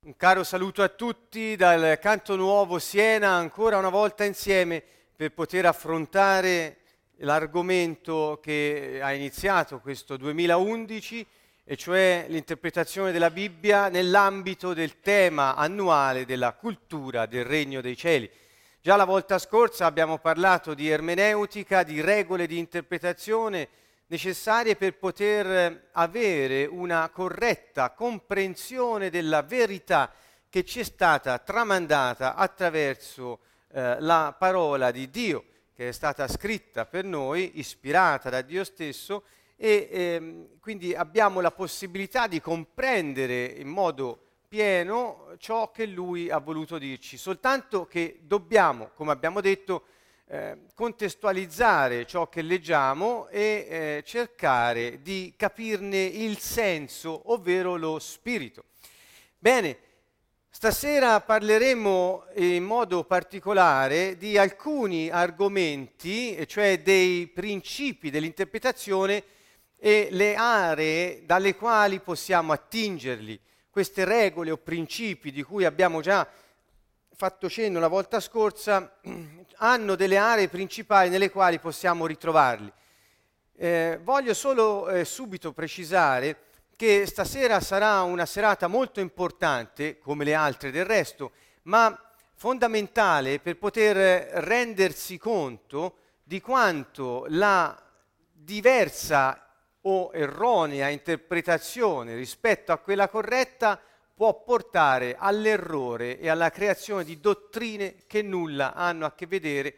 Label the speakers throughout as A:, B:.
A: Un caro saluto a tutti dal Canto Nuovo Siena, ancora una volta insieme per poter affrontare l'argomento che ha iniziato questo 2011, e cioè l'interpretazione della Bibbia nell'ambito del tema annuale della cultura del Regno dei Cieli. Già la volta scorsa abbiamo parlato di ermeneutica, di regole di interpretazione necessarie per poter avere una corretta comprensione della verità che ci è stata tramandata attraverso eh, la parola di Dio, che è stata scritta per noi, ispirata da Dio stesso, e ehm, quindi abbiamo la possibilità di comprendere in modo pieno ciò che Lui ha voluto dirci, soltanto che dobbiamo, come abbiamo detto, eh, contestualizzare ciò che leggiamo e eh, cercare di capirne il senso, ovvero lo spirito. Bene, stasera parleremo in modo particolare di alcuni argomenti, cioè dei principi dell'interpretazione e le aree dalle quali possiamo attingerli, queste regole o principi di cui abbiamo già fatto cenno la volta scorsa, hanno delle aree principali nelle quali possiamo ritrovarli. Eh, voglio solo eh, subito precisare che stasera sarà una serata molto importante, come le altre del resto, ma fondamentale per poter rendersi conto di quanto la diversa o erronea interpretazione rispetto a quella corretta può portare all'errore e alla creazione di dottrine che nulla hanno a che vedere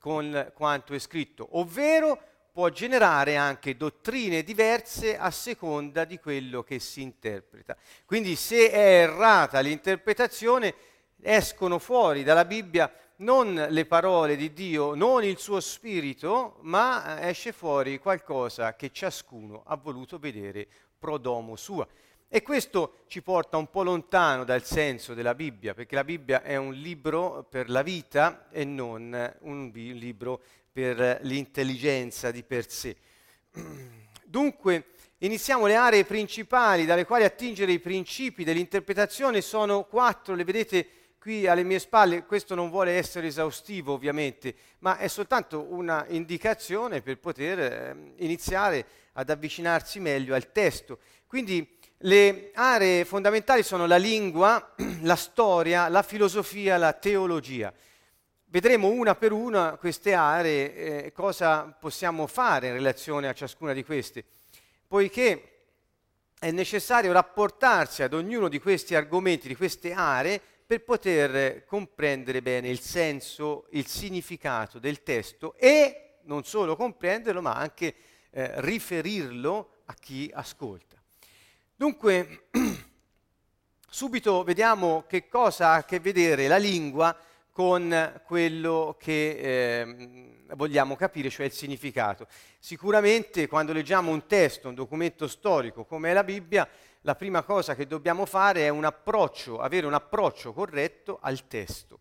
A: con quanto è scritto, ovvero può generare anche dottrine diverse a seconda di quello che si interpreta. Quindi se è errata l'interpretazione, escono fuori dalla Bibbia non le parole di Dio, non il suo spirito, ma esce fuori qualcosa che ciascuno ha voluto vedere pro domo sua. E questo ci porta un po' lontano dal senso della Bibbia, perché la Bibbia è un libro per la vita e non un libro per l'intelligenza di per sé. Dunque, iniziamo le aree principali dalle quali attingere i principi dell'interpretazione, sono quattro, le vedete qui alle mie spalle, questo non vuole essere esaustivo ovviamente, ma è soltanto una indicazione per poter eh, iniziare ad avvicinarsi meglio al testo. Quindi le aree fondamentali sono la lingua, la storia, la filosofia, la teologia. Vedremo una per una queste aree eh, cosa possiamo fare in relazione a ciascuna di queste, poiché è necessario rapportarsi ad ognuno di questi argomenti, di queste aree, per poter comprendere bene il senso, il significato del testo e non solo comprenderlo, ma anche eh, riferirlo a chi ascolta. Dunque, subito vediamo che cosa ha a che vedere la lingua con quello che eh, vogliamo capire, cioè il significato. Sicuramente quando leggiamo un testo, un documento storico come è la Bibbia, la prima cosa che dobbiamo fare è un approccio, avere un approccio corretto al testo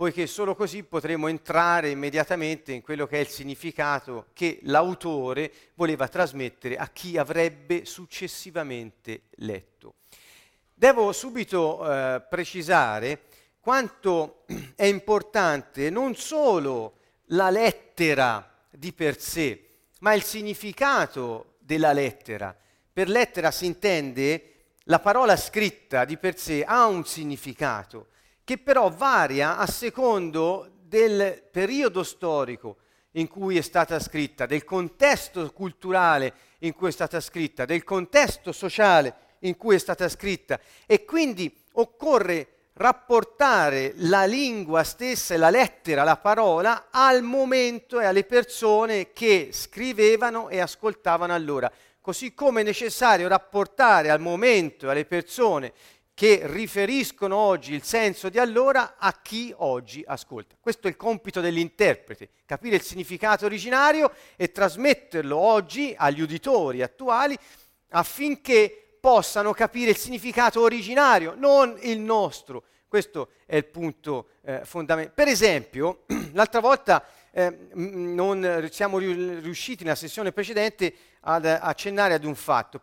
A: poiché solo così potremo entrare immediatamente in quello che è il significato che l'autore voleva trasmettere a chi avrebbe successivamente letto. Devo subito eh, precisare quanto è importante non solo la lettera di per sé, ma il significato della lettera. Per lettera si intende la parola scritta di per sé ha un significato che però varia a secondo del periodo storico in cui è stata scritta, del contesto culturale in cui è stata scritta, del contesto sociale in cui è stata scritta e quindi occorre rapportare la lingua stessa e la lettera, la parola al momento e alle persone che scrivevano e ascoltavano allora. Così come è necessario rapportare al momento e alle persone che riferiscono oggi il senso di allora a chi oggi ascolta. Questo è il compito dell'interprete, capire il significato originario e trasmetterlo oggi agli uditori attuali affinché possano capire il significato originario, non il nostro. Questo è il punto eh, fondamentale. Per esempio, l'altra volta eh, non siamo riusciti nella sessione precedente ad accennare ad un fatto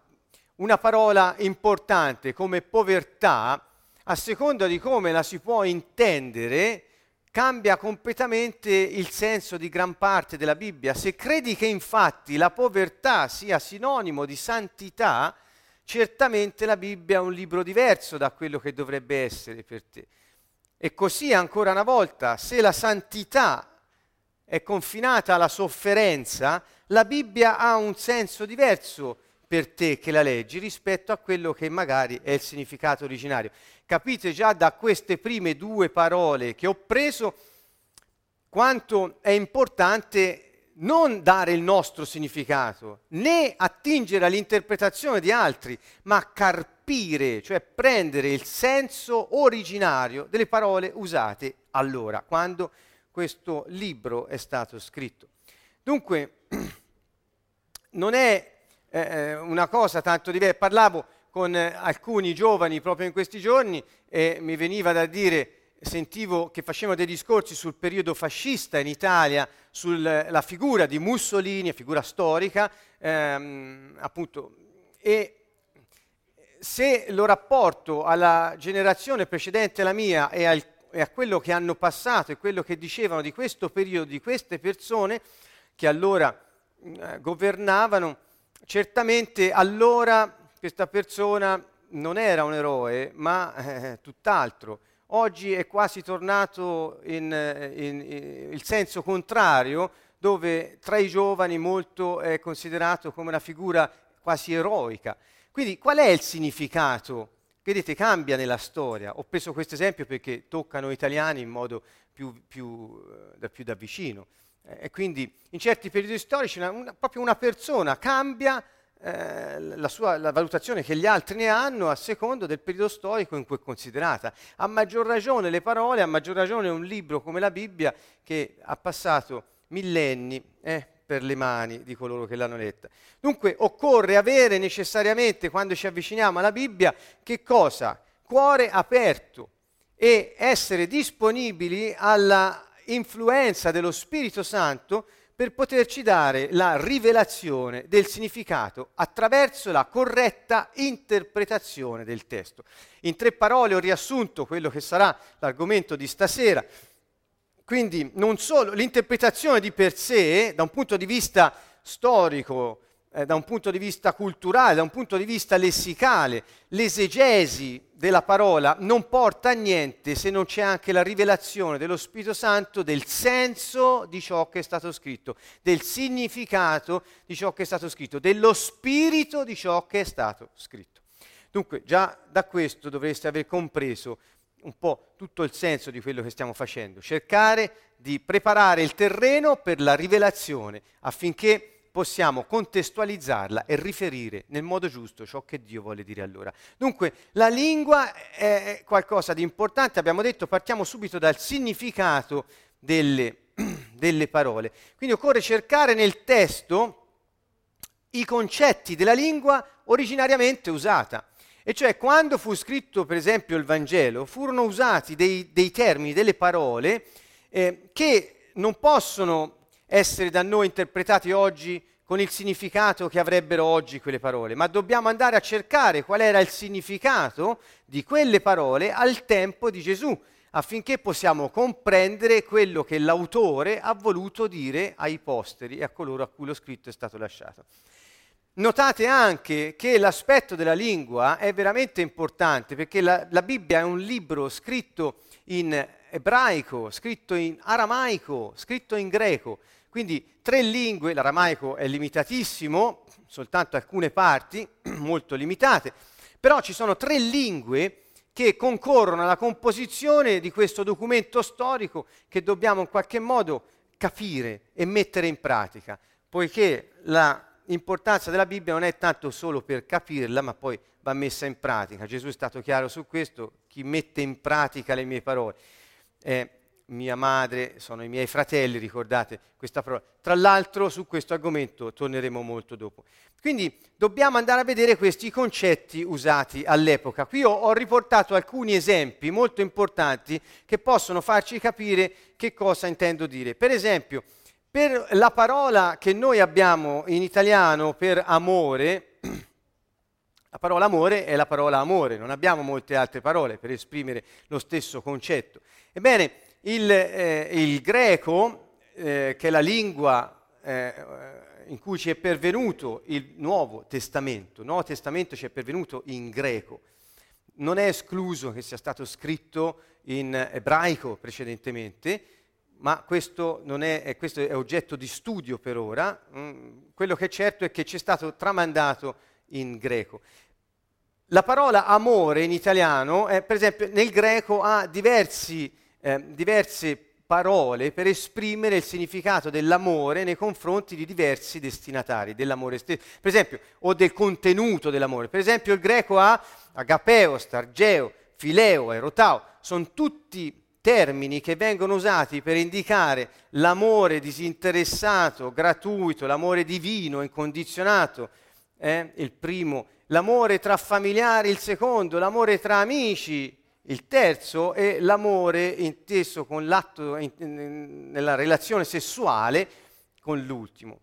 A: una parola importante come povertà a seconda di come la si può intendere, cambia completamente il senso di gran parte della Bibbia. Se credi che infatti la povertà sia sinonimo di santità, certamente la Bibbia è un libro diverso da quello che dovrebbe essere per te. E così ancora una volta, se la santità è confinata alla sofferenza, la Bibbia ha un senso diverso per te che la leggi rispetto a quello che magari è il significato originario. Capite già da queste prime due parole che ho preso quanto è importante non dare il nostro significato, né attingere all'interpretazione di altri, ma carpire, cioè prendere il senso originario delle parole usate allora, quando questo libro è stato scritto. Dunque, non è eh, eh, una cosa tanto diversa. Parlavo con eh, alcuni giovani proprio in questi giorni e mi veniva da dire, sentivo che facevano dei discorsi sul periodo fascista in Italia, sulla figura di Mussolini, figura storica, ehm, appunto, e se lo rapporto alla generazione precedente alla mia e, al, e a quello che hanno passato e quello che dicevano di questo periodo, di queste persone che allora eh, governavano, certamente allora questa persona non era un eroe, ma eh, tutt'altro. Oggi è quasi tornato in, eh, in, in, il senso contrario, dove tra i giovani molto è considerato come una figura quasi eroica. Quindi qual è il significato? Vedete, cambia nella storia. Ho preso questo esempio perché toccano italiani in modo più, più, eh, da, più da vicino. Eh, e quindi in certi periodi storici una, una, proprio una persona cambia eh, la, sua, la valutazione che gli altri ne hanno a secondo del periodo storico in cui è considerata. A maggior ragione le parole, a maggior ragione un libro come la Bibbia che ha passato millenni eh, per le mani di coloro che l'hanno letta. Dunque occorre avere necessariamente, quando ci avviciniamo alla Bibbia, che cosa? Cuore aperto e essere disponibili alla influenza dello Spirito Santo per poterci dare la rivelazione del significato attraverso la corretta interpretazione del testo. In tre parole ho riassunto quello che sarà l'argomento di stasera. Quindi non solo l'interpretazione di per sé, da un punto di vista storico, eh, da un punto di vista culturale, da un punto di vista lessicale, l'esegesi della parola non porta a niente se non c'è anche la rivelazione dello Spirito Santo del senso di ciò che è stato scritto, del significato di ciò che è stato scritto, dello spirito di ciò che è stato scritto. Dunque già da questo dovreste aver compreso un po' tutto il senso di quello che stiamo facendo, cercare di preparare il terreno per la rivelazione affinché possiamo contestualizzarla e riferire nel modo giusto ciò che Dio vuole dire allora. Dunque, la lingua è qualcosa di importante, abbiamo detto, partiamo subito dal significato delle, delle parole. Quindi occorre cercare nel testo i concetti della lingua originariamente usata. E cioè quando fu scritto per esempio il Vangelo furono usati dei, dei termini, delle parole eh, che non possono essere da noi interpretati oggi con il significato che avrebbero oggi quelle parole, ma dobbiamo andare a cercare qual era il significato di quelle parole al tempo di Gesù, affinché possiamo comprendere quello che l'autore ha voluto dire ai posteri e a coloro a cui lo scritto è stato lasciato. Notate anche che l'aspetto della lingua è veramente importante perché la, la Bibbia è un libro scritto in ebraico, scritto in aramaico, scritto in greco. Quindi tre lingue, l'aramaico è limitatissimo, soltanto alcune parti, molto limitate, però ci sono tre lingue che concorrono alla composizione di questo documento storico che dobbiamo in qualche modo capire e mettere in pratica, poiché l'importanza della Bibbia non è tanto solo per capirla, ma poi va messa in pratica. Gesù è stato chiaro su questo, chi mette in pratica le mie parole. Eh, mia madre, sono i miei fratelli, ricordate questa parola. Tra l'altro su questo argomento torneremo molto dopo. Quindi dobbiamo andare a vedere questi concetti usati all'epoca. Qui ho, ho riportato alcuni esempi molto importanti che possono farci capire che cosa intendo dire. Per esempio, per la parola che noi abbiamo in italiano per amore, La parola amore è la parola amore, non abbiamo molte altre parole per esprimere lo stesso concetto. Ebbene, il, eh, il greco, eh, che è la lingua eh, in cui ci è pervenuto il Nuovo Testamento, il Nuovo Testamento ci è pervenuto in greco, non è escluso che sia stato scritto in ebraico precedentemente, ma questo, è, questo è, oggetto di studio per ora. Mm, quello che è certo è che ci è stato tramandato in greco. La parola amore in italiano, eh, per esempio, nel greco ha diversi, eh, diverse parole per esprimere il significato dell'amore nei confronti di diversi destinatari dell'amore stesso. Per esempio, o del contenuto dell'amore. Per esempio, il greco ha agapeo, stargeo, fileo, erotao. Sono tutti termini che vengono usati per indicare l'amore disinteressato, gratuito, l'amore divino, incondizionato, eh? il primo, l'amore tra familiari, il secondo, l'amore tra amici, il terzo è l'amore inteso con l'atto in, in, nella relazione sessuale con l'ultimo.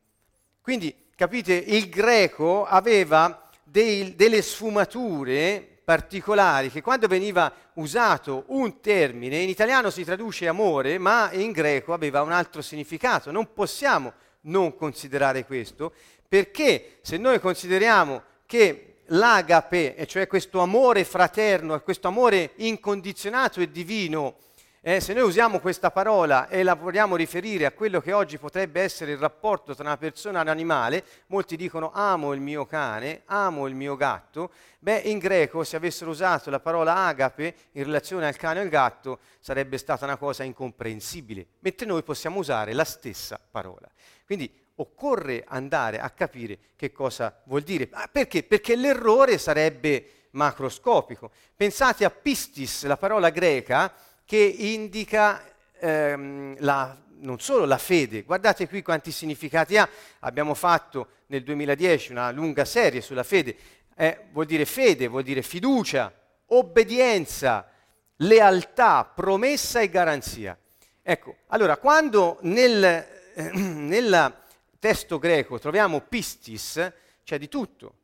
A: Quindi, capite, il greco aveva dei, delle sfumature particolari che quando veniva usato un termine, in italiano si traduce amore, ma in greco aveva un altro significato. Non possiamo non considerare questo, perché se noi consideriamo che l'agape, e cioè questo amore fraterno, questo amore incondizionato e divino, eh, se noi usiamo questa parola e la vogliamo riferire a quello che oggi potrebbe essere il rapporto tra una persona e un animale, molti dicono amo il mio cane, amo il mio gatto, beh in greco se avessero usato la parola agape in relazione al cane e al gatto sarebbe stata una cosa incomprensibile, mentre noi possiamo usare la stessa parola. Quindi occorre andare a capire che cosa vuol dire. Perché? Perché l'errore sarebbe macroscopico. Pensate a pistis, la parola greca che indica ehm, la, non solo la fede, guardate qui quanti significati ha. Abbiamo fatto nel 2010 una lunga serie sulla fede. Eh, vuol dire fede, vuol dire fiducia, obbedienza, lealtà, promessa e garanzia. Ecco, allora quando nel, eh, nella testo greco troviamo pistis, c'è di tutto.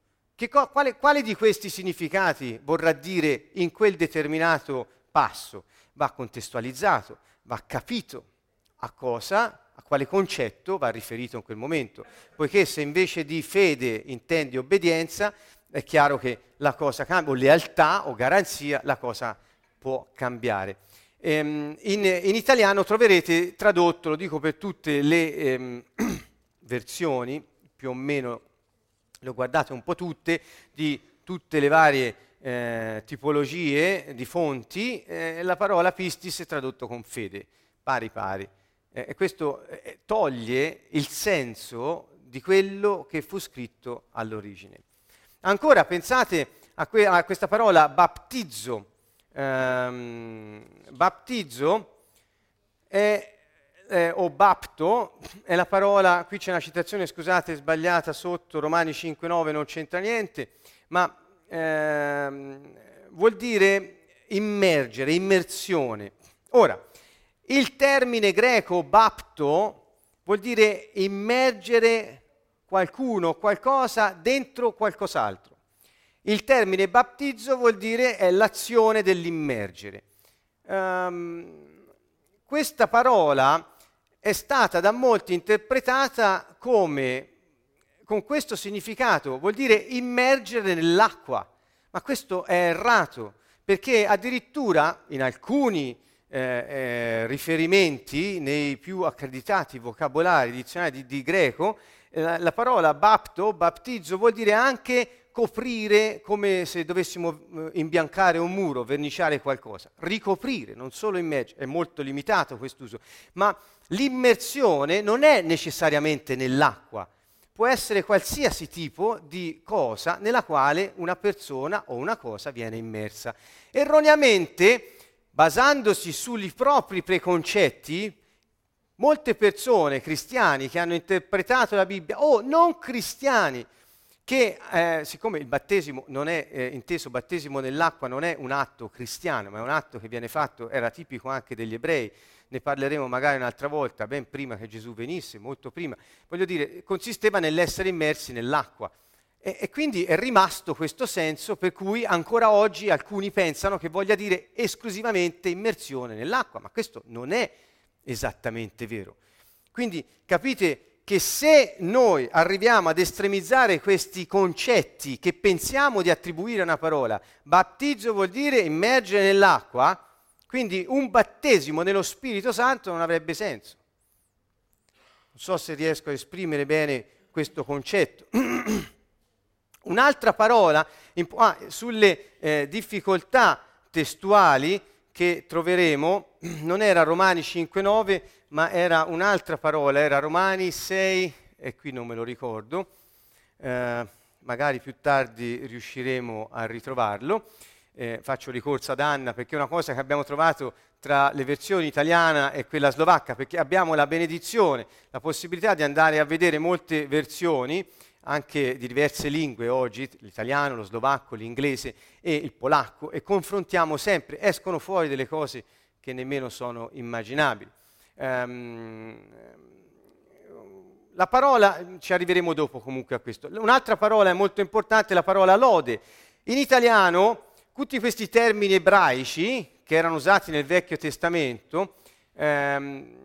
A: Co- quale, quale di questi significati vorrà dire in quel determinato passo? Va contestualizzato, va capito a cosa, a quale concetto va riferito in quel momento. Poiché se invece di fede intendi obbedienza, è chiaro che la cosa cambia, o lealtà o garanzia, la cosa può cambiare. Ehm, in, in, italiano troverete tradotto, lo dico per tutte le... Ehm, versioni, più o meno le ho guardate un po' tutte, di tutte le varie eh, tipologie di fonti, eh, la parola pistis è tradotto con fede, pari pari. Eh, e questo eh, toglie il senso di quello che fu scritto all'origine. Ancora pensate a, que- a questa parola battizzo. Um, battizzo è eh, o bapto è la parola, qui c'è una citazione, scusate, sbagliata sotto, Romani 5.9 non c'entra niente, ma ehm, vuol dire immergere, immersione. Ora, il termine greco bapto vuol dire immergere qualcuno, qualcosa dentro qualcos'altro. Il termine battizzo vuol dire è l'azione dell'immergere. Um, questa parola è stata da molti interpretata come con questo significato, vuol dire immergere nell'acqua, ma questo è errato, perché addirittura in alcuni eh, eh, riferimenti, nei più accreditati vocabolari dizionari di, di greco, eh, la, la, parola bapto, battizzo, vuol dire anche coprire come se dovessimo eh, imbiancare un muro, verniciare qualcosa, ricoprire, non solo immergere, è molto limitato quest'uso, ma l'immersione non è necessariamente nell'acqua, può essere qualsiasi tipo di cosa nella quale una persona o una cosa viene immersa. Erroneamente, basandosi sui propri preconcetti, molte persone cristiani che hanno interpretato la Bibbia o non cristiani che eh, siccome il battesimo non è eh, inteso battesimo nell'acqua non è un atto cristiano, ma è un atto che viene fatto, era tipico anche degli ebrei, ne parleremo magari un'altra volta, ben prima che Gesù venisse, molto prima, voglio dire, consisteva nell'essere immersi nell'acqua. E, e, quindi è rimasto questo senso per cui ancora oggi alcuni pensano che voglia dire esclusivamente immersione nell'acqua, ma questo non è esattamente vero. Quindi capite che se noi arriviamo ad estremizzare questi concetti che pensiamo di attribuire a una parola, battizzo vuol dire immergere nell'acqua, quindi un battesimo nello Spirito Santo non avrebbe senso. Non so se riesco a esprimere bene questo concetto. Un'altra parola ah, sulle eh, difficoltà testuali che troveremo non era Romani 5.9, ma era un'altra parola, era Romani 6, e qui non me lo ricordo, eh, magari più tardi riusciremo a ritrovarlo. Eh, faccio ricorso ad Anna perché è una cosa che abbiamo trovato tra le versioni italiana e quella slovacca, perché abbiamo la benedizione, la possibilità di andare a vedere molte versioni anche di diverse lingue oggi, l'italiano, lo slovacco, l'inglese e il polacco, e confrontiamo sempre, escono fuori delle cose che nemmeno sono immaginabili. Um, la parola, ci arriveremo dopo comunque a questo. Un'altra parola molto importante è la parola lode. In italiano tutti questi termini ebraici che erano usati nel Vecchio Testamento ehm,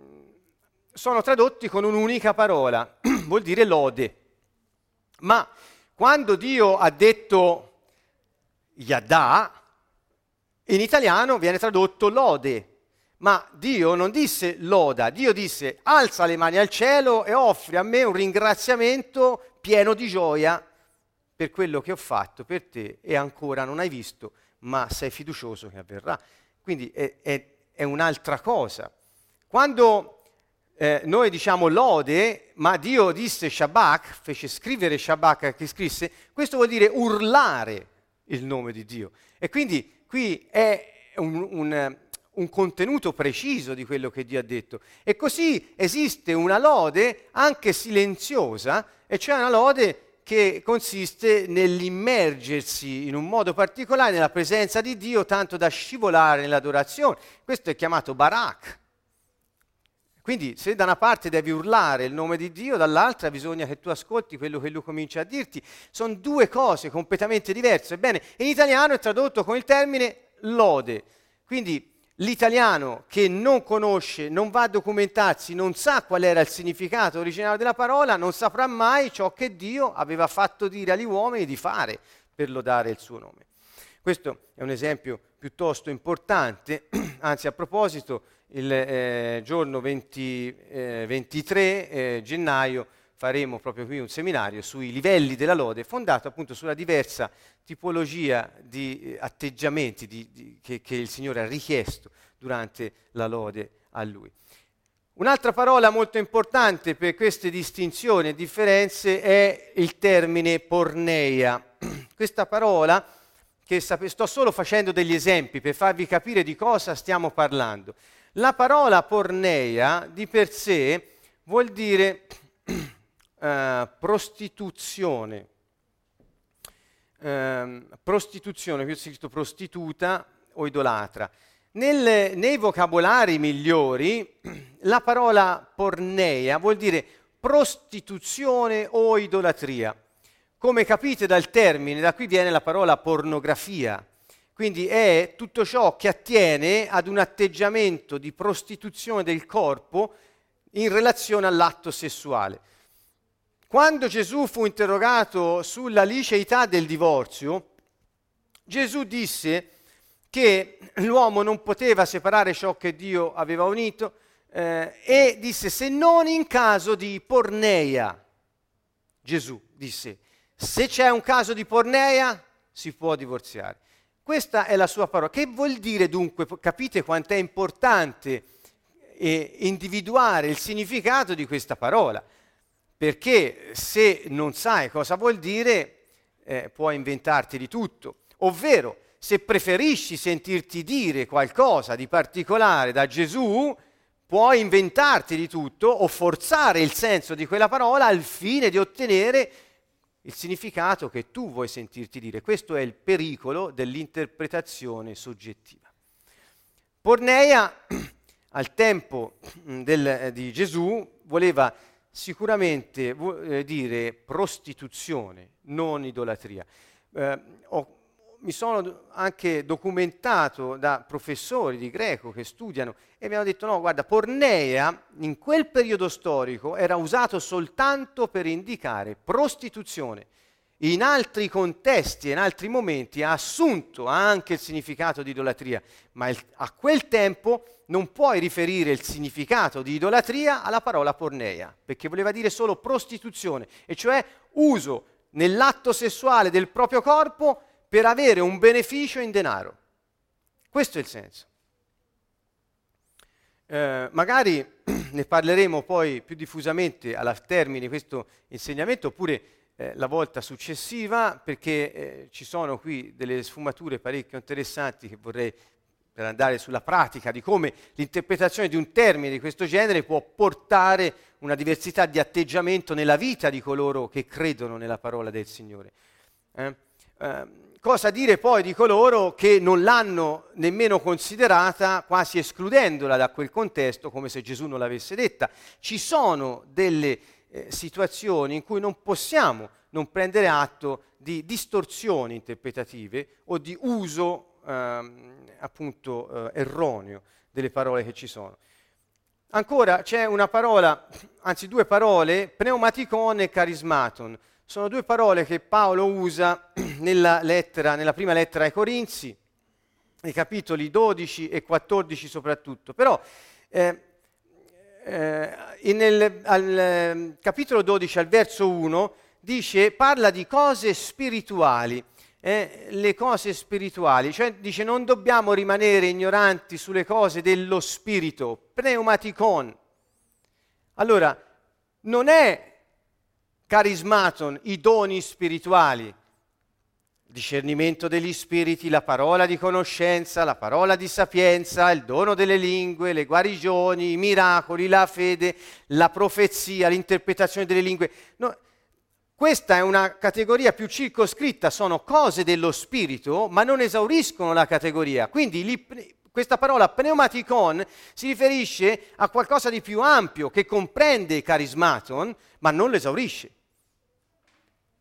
A: sono tradotti con un'unica parola, vuol dire lode. Ma quando Dio ha detto Yadà, in italiano viene tradotto lode. Ma Dio non disse loda, Dio disse alza le mani al cielo e offri a me un ringraziamento pieno di gioia per quello che ho fatto per te e ancora non hai visto, ma sei fiducioso che avverrà. Quindi è, è, è un'altra cosa. Quando eh, noi diciamo lode, ma Dio disse Shabbat, fece scrivere Shabbat che scrisse, questo vuol dire urlare il nome di Dio. E quindi qui è un, un, un contenuto preciso di quello che Dio ha detto. E così esiste una lode anche silenziosa, e cioè una lode che consiste nell'immergersi in un modo particolare nella presenza di Dio, tanto da scivolare nell'adorazione. Questo è chiamato barak. Quindi se da una parte devi urlare il nome di Dio, dall'altra bisogna che tu ascolti quello che lui comincia a dirti. Sono due cose completamente diverse. Ebbene, in italiano è tradotto con il termine lode. Quindi l'italiano che non conosce, non va a documentarsi, non sa qual era il significato originale della parola, non saprà mai ciò che Dio aveva fatto dire agli uomini di fare per lodare il suo nome. Questo è un esempio piuttosto importante, anzi a proposito il eh, giorno 20, eh, 23 eh, gennaio faremo proprio qui un seminario sui livelli della lode, fondato appunto sulla diversa tipologia di eh, atteggiamenti di, di, che, che il Signore ha richiesto durante la lode a Lui. Un'altra parola molto importante per queste distinzioni e differenze è il termine porneia. Questa parola, che sto solo facendo degli esempi per farvi capire di cosa stiamo parlando, la parola porneia di per sé vuol dire eh, prostituzione. Eh, prostituzione, qui ho scritto prostituta o idolatra. Nel, nei vocabolari migliori la parola porneia vuol dire prostituzione o idolatria. Come capite dal termine, da qui viene la parola pornografia quindi è tutto ciò che attiene ad un atteggiamento di prostituzione del corpo in relazione all'atto sessuale. Quando Gesù fu interrogato sulla liceità del divorzio, Gesù disse che l'uomo non poteva separare ciò che Dio aveva unito eh, e disse se non in caso di porneia. Gesù disse, se c'è un caso di porneia si può divorziare. Questa è la sua parola. Che vuol dire dunque? Capite quanto è importante eh, individuare il significato di questa parola? Perché se non sai cosa vuol dire, eh, puoi inventarti di tutto. Ovvero, se preferisci sentirti dire qualcosa di particolare da Gesù, puoi inventarti di tutto o forzare il senso di quella parola al fine di ottenere il significato che tu vuoi sentirti dire. Questo è il pericolo dell'interpretazione soggettiva. Porneia, al tempo del, di Gesù, voleva sicuramente vuol eh, dire prostituzione, non idolatria. Eh, ho, mi sono anche documentato da professori di greco che studiano e mi hanno detto no, guarda, porneia in quel periodo storico era usato soltanto per indicare prostituzione. In altri contesti in altri momenti ha assunto anche il significato di idolatria, ma il, a quel tempo non puoi riferire il significato di idolatria alla parola porneia, perché voleva dire solo prostituzione, e cioè uso nell'atto sessuale del proprio corpo per avere un beneficio in denaro. Questo è il senso. Eh, magari ne parleremo poi più diffusamente alla termine di questo insegnamento, oppure eh, la volta successiva, perché eh, ci sono qui delle sfumature parecchio interessanti che vorrei per andare sulla pratica di come l'interpretazione di un termine di questo genere può portare una diversità di atteggiamento nella vita di coloro che credono nella parola del Signore. Eh? Eh, cosa dire poi di coloro che non l'hanno nemmeno considerata, quasi escludendola da quel contesto, come se Gesù non l'avesse detta? Ci sono delle eh, situazioni in cui non possiamo non prendere atto di distorsioni interpretative o di uso ehm, appunto eh, erroneo delle parole che ci sono. Ancora c'è una parola, anzi due parole, pneumaticon e charismaton. Sono due parole che Paolo usa nella, lettera, nella prima lettera ai Corinzi, nei capitoli 12 e 14 soprattutto. Però eh, eh, nel, al eh, capitolo 12, al verso 1, dice, parla di cose spirituali eh, le cose spirituali, cioè dice non dobbiamo rimanere ignoranti sulle cose dello spirito, pneumaticon. Allora, non è carismaton, i doni spirituali, discernimento degli spiriti, la parola di conoscenza, la parola di sapienza, il dono delle lingue, le guarigioni, i miracoli, la fede, la profezia, l'interpretazione delle lingue. No, questa è una categoria più circoscritta, sono cose dello spirito, ma non esauriscono la categoria. Quindi questa parola pneumaticon si riferisce a qualcosa di più ampio che comprende carismaton, ma non lo esaurisce.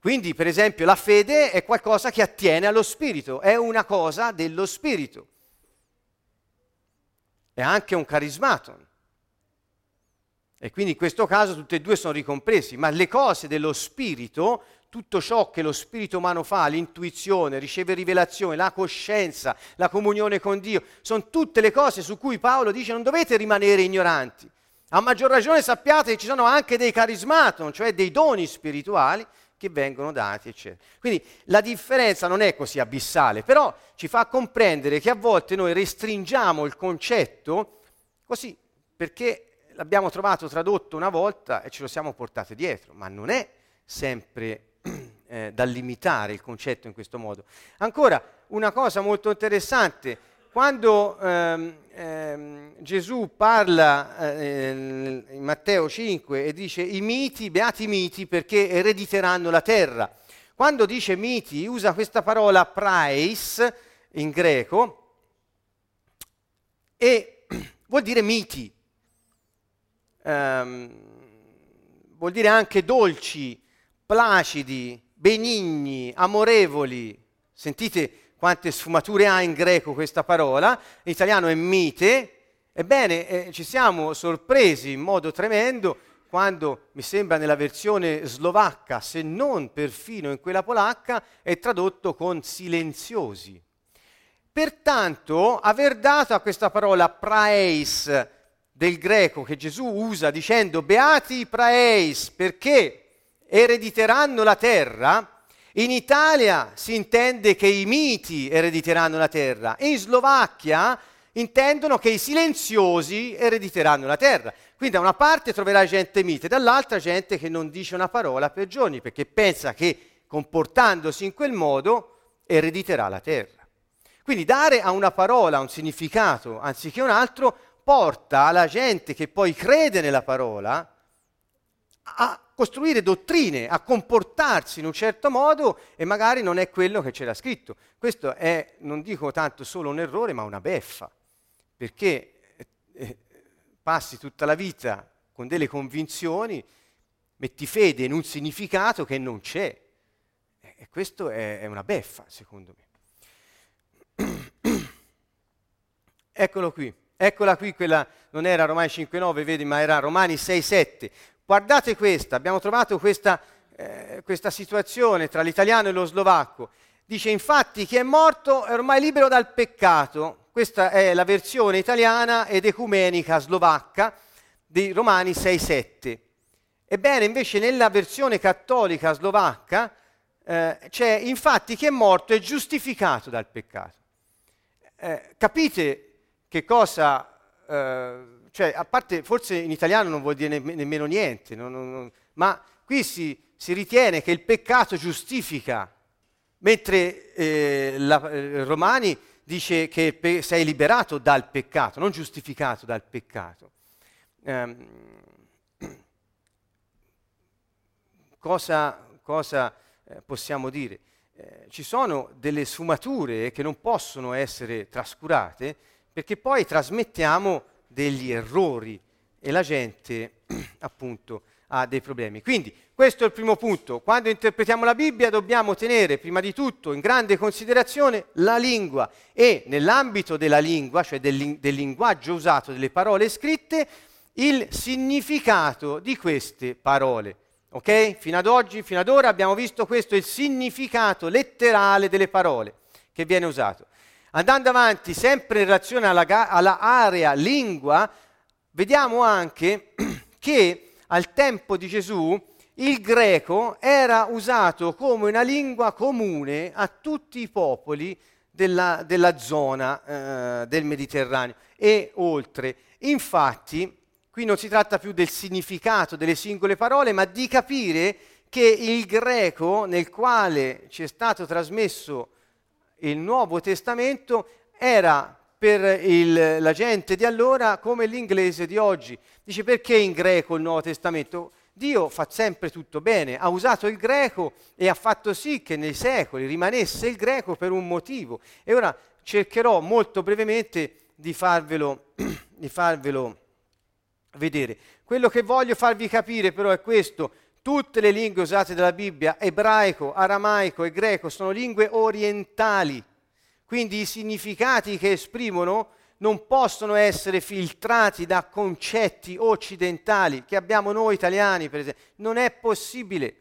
A: Quindi, per esempio, la fede è qualcosa che attiene allo spirito, è una cosa dello spirito. È anche un carismaton. E quindi in questo caso tutte e due sono ricompresi, ma le cose dello spirito, tutto ciò che lo spirito umano fa, l'intuizione, riceve rivelazione, la coscienza, la comunione con Dio, sono tutte le cose su cui Paolo dice non dovete rimanere ignoranti. A maggior ragione sappiate che ci sono anche dei carismaton, cioè dei doni spirituali che vengono dati, eccetera. Quindi la differenza non è così abissale, però ci fa comprendere che a volte noi restringiamo il concetto così perché l'abbiamo trovato tradotto una volta e ce lo siamo portato dietro, ma non è sempre eh, da limitare il concetto in questo modo. Ancora, una cosa molto interessante, quando ehm, ehm, Gesù parla eh, in Matteo 5 e dice i miti, beati miti perché erediteranno la terra, quando dice miti usa questa parola praeis in greco e vuol dire miti, ehm, vuol dire anche dolci, placidi, benigni, amorevoli. Sentite quante sfumature ha in greco questa parola, in italiano è mite. Ebbene, eh, ci siamo sorpresi in modo tremendo quando mi sembra nella versione slovacca, se non perfino in quella polacca, è tradotto con silenziosi. Pertanto, aver dato a questa parola praeis del greco che Gesù usa dicendo beati praeis perché erediteranno la terra, in Italia si intende che i miti erediteranno la terra, in Slovacchia intendono che i silenziosi erediteranno la terra. Quindi da una parte troverai gente mite, dall'altra gente che non dice una parola per giorni perché pensa che comportandosi in quel modo erediterà la terra. Quindi dare a una parola un significato anziché un altro porta la gente che poi crede nella parola a costruire dottrine, a comportarsi in un certo modo e magari non è quello che c'era scritto. Questo è, non dico tanto solo un errore, ma una beffa, perché eh, passi tutta la vita con delle convinzioni metti fede in un significato che non c'è. E questo è, è una beffa, secondo me. Eccolo qui, eccola qui, quella non era Romani 5.9, vedi, ma era Romani 6.7. Guardate questa, abbiamo trovato questa, eh, questa situazione tra l'italiano e lo slovacco. Dice infatti chi è morto è ormai libero dal peccato. Questa è la versione italiana ed ecumenica slovacca di Romani 6.7. Ebbene, invece, nella versione cattolica slovacca eh, c'è infatti chi è morto è giustificato dal peccato. Eh, capite che cosa, eh, cioè, a parte forse in italiano non vuol dire ne- nemmeno niente, non, non, ma qui si, si ritiene che il peccato giustifica mentre eh, la, eh, Romani dice che pe- sei liberato dal peccato, non giustificato dal peccato. Eh, cosa, cosa eh, possiamo dire? Eh, ci sono delle sfumature che non possono essere trascurate perché poi trasmettiamo degli errori e la gente appunto ha dei problemi. Quindi questo è il primo punto. Quando interpretiamo la Bibbia dobbiamo tenere prima di tutto in grande considerazione la lingua e nell'ambito della lingua, cioè del, del linguaggio usato delle parole scritte, il significato di queste parole. Ok? Fino ad oggi, fino ad ora abbiamo visto questo, il significato letterale delle parole che viene usato. Andando avanti, sempre in relazione alla, alla area lingua, vediamo anche che al tempo di Gesù il greco era usato come una lingua comune a tutti i popoli della, della zona eh, del Mediterraneo e oltre. Infatti, qui non si tratta più del significato delle singole parole, ma di capire che il greco nel quale ci è stato trasmesso il Nuovo Testamento era per il, la gente di allora come l'inglese di oggi. Dice perché in greco il Nuovo Testamento? Dio fa sempre tutto bene, ha usato il greco e ha fatto sì che nei secoli rimanesse il greco per un motivo. E ora cercherò molto brevemente di farvelo, di farvelo vedere. Quello che voglio farvi capire però è questo. Tutte le lingue usate dalla Bibbia, ebraico, aramaico e greco, sono lingue orientali quindi i significati che esprimono non possono essere filtrati da concetti occidentali che abbiamo noi italiani, per esempio. Non è possibile.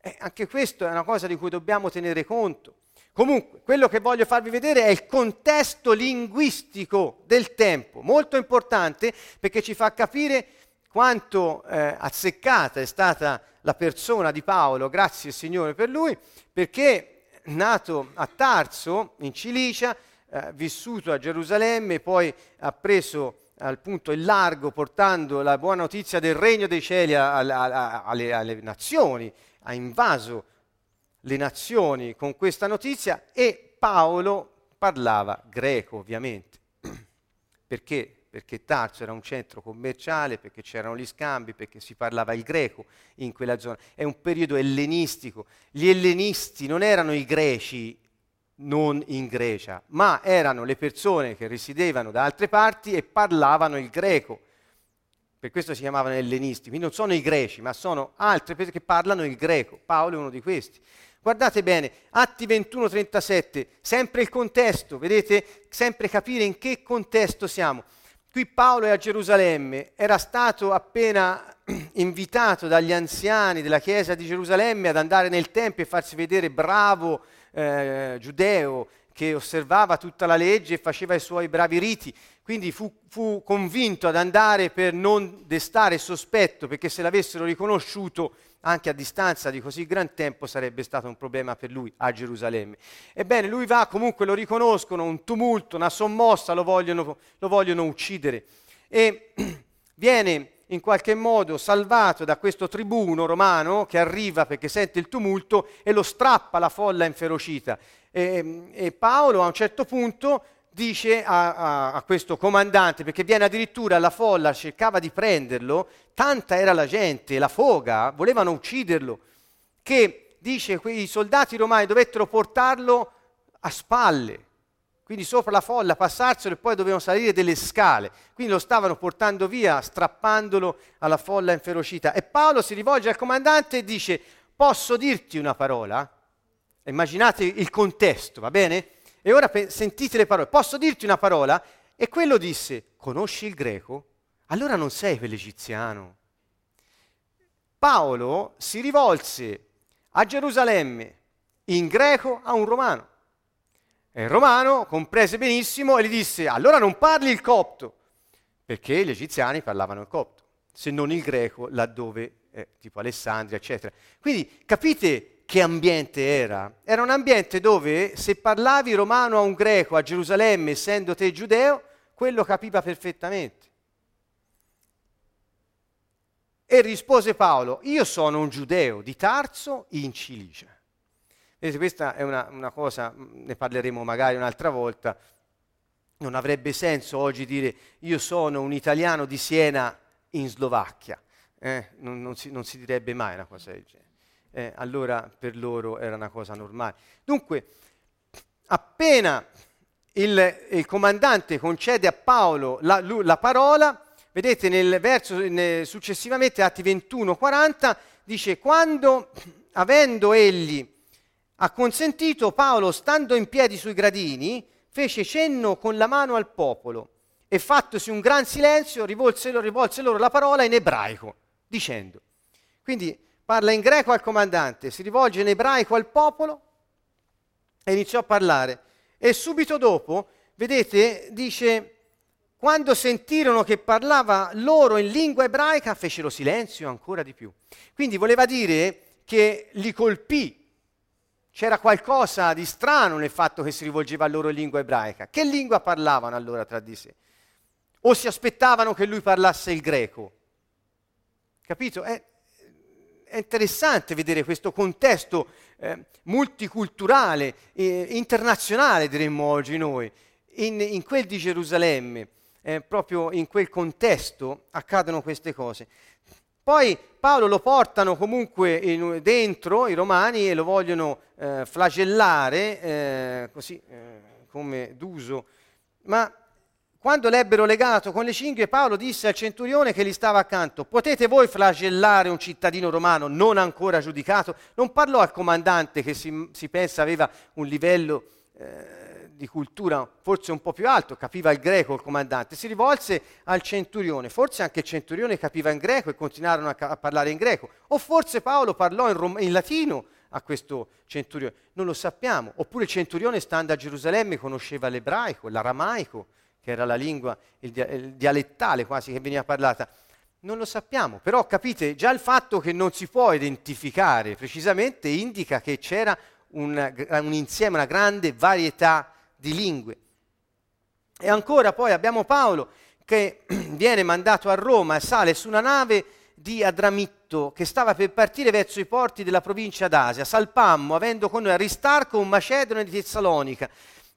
A: Eh, anche questo è una cosa di cui dobbiamo tenere conto. Comunque, quello che voglio farvi vedere è il contesto linguistico del tempo, molto importante perché ci fa capire quanto eh, azzeccata è stata la persona di Paolo, grazie Signore per lui, perché nato a Tarso, in Cilicia, eh, vissuto a Gerusalemme, poi ha preso appunto il largo portando la buona notizia del regno dei cieli alle, alle, alle nazioni, ha invaso le nazioni con questa notizia e Paolo parlava greco ovviamente. Perché? Perché Tarso era un centro commerciale, perché c'erano gli scambi, perché si parlava il greco in quella zona. È un periodo ellenistico. Gli ellenisti non erano i greci non in Grecia, ma erano le persone che risiedevano da altre parti e parlavano il greco. Per questo si chiamavano ellenisti. Quindi non sono i greci, ma sono altre persone che parlano il greco. Paolo è uno di questi. Guardate bene, Atti 21-37, sempre il contesto, vedete? Sempre capire in che contesto siamo. Qui Paolo è a Gerusalemme, era stato appena invitato dagli anziani della chiesa di Gerusalemme ad andare nel Tempio e farsi vedere bravo eh, giudeo che osservava tutta la legge e faceva i suoi bravi riti. Quindi fu, fu convinto ad andare per non destare sospetto, perché se l'avessero riconosciuto anche a distanza di così gran tempo sarebbe stato un problema per lui a Gerusalemme. Ebbene, lui va, comunque lo riconoscono, un tumulto, una sommossa, lo vogliono, lo vogliono uccidere. E viene in qualche modo salvato da questo tribuno romano che arriva perché sente il tumulto e lo strappa la folla inferocita. E, e Paolo a un certo punto dice a, a, a, questo comandante, perché viene addirittura alla folla, cercava di prenderlo, tanta era la gente, la foga, volevano ucciderlo, che dice i soldati romani dovettero portarlo a spalle. quindi sopra la folla, passarselo e poi dovevano salire delle scale. Quindi lo stavano portando via, strappandolo alla folla inferocita. E Paolo si rivolge al comandante e dice, posso dirti una parola? Immaginate il contesto, va bene? E ora pe- sentite le parole, posso dirti una parola? E quello disse, conosci il greco? Allora non sei quell'egiziano. Paolo si rivolse a Gerusalemme in greco a un romano. E il romano comprese benissimo e gli disse, allora non parli il copto, perché gli egiziani parlavano il copto, se non il greco laddove, eh, tipo Alessandria, eccetera. Quindi capite che ambiente era? Era un ambiente dove se parlavi romano a un greco a Gerusalemme, essendo te giudeo, quello capiva perfettamente. E rispose Paolo, io sono un giudeo di Tarso in Cilicia Vedete, questa è una, una cosa, ne parleremo magari un'altra volta. Non avrebbe senso oggi dire io sono un italiano di Siena in Slovacchia. Eh? Non, non, si, non, si, direbbe mai una cosa del genere. Eh, allora per loro era una cosa normale. Dunque, appena il, il comandante concede a Paolo la, la parola, vedete nel verso nel, successivamente, Atti 21-40, dice, quando avendo egli consentito Paolo, stando in piedi sui gradini, fece cenno con la mano al popolo e fattosi un gran silenzio rivolse, rivolse loro la parola in ebraico, dicendo. Quindi parla in greco al comandante, si rivolge in ebraico al popolo e iniziò a parlare. E subito dopo, vedete, dice, quando sentirono che parlava loro in lingua ebraica, fecero silenzio ancora di più. Quindi voleva dire che li colpì c'era qualcosa di strano nel fatto che si rivolgeva a loro in lingua ebraica. Che lingua parlavano allora tra di sé? O si aspettavano che lui parlasse il greco? Capito? È, è interessante vedere questo contesto eh, multiculturale, eh, internazionale diremmo oggi noi, in, in quel di Gerusalemme, eh, proprio in quel contesto accadono queste cose. Poi Paolo lo portano comunque in, dentro i romani e lo vogliono eh, flagellare, eh, così eh, come d'uso, ma quando l'ebbero legato con le cinghie, Paolo disse al centurione che gli stava accanto, potete voi flagellare un cittadino romano non ancora giudicato? Non parlò al comandante che si, si pensa aveva un livello eh, di cultura forse un po' più alto, capiva il greco il comandante, si rivolse al centurione, forse anche il centurione capiva in greco e continuarono a, ca- a parlare in greco, o forse Paolo parlò in, rom- in, latino a questo centurione, non lo sappiamo, oppure il centurione stando a Gerusalemme conosceva l'ebraico, l'aramaico, che era la lingua il dia- il dialettale quasi che veniva parlata. Non lo sappiamo, però capite, già il fatto che non si può identificare precisamente indica che c'era un, un insieme, una grande varietà di lingue. E ancora poi abbiamo Paolo che viene mandato a Roma e sale su una nave di Adramitto che stava per partire verso i porti della provincia d'Asia. Salpammo, avendo con noi Aristarco, un macedone di Tessalonica.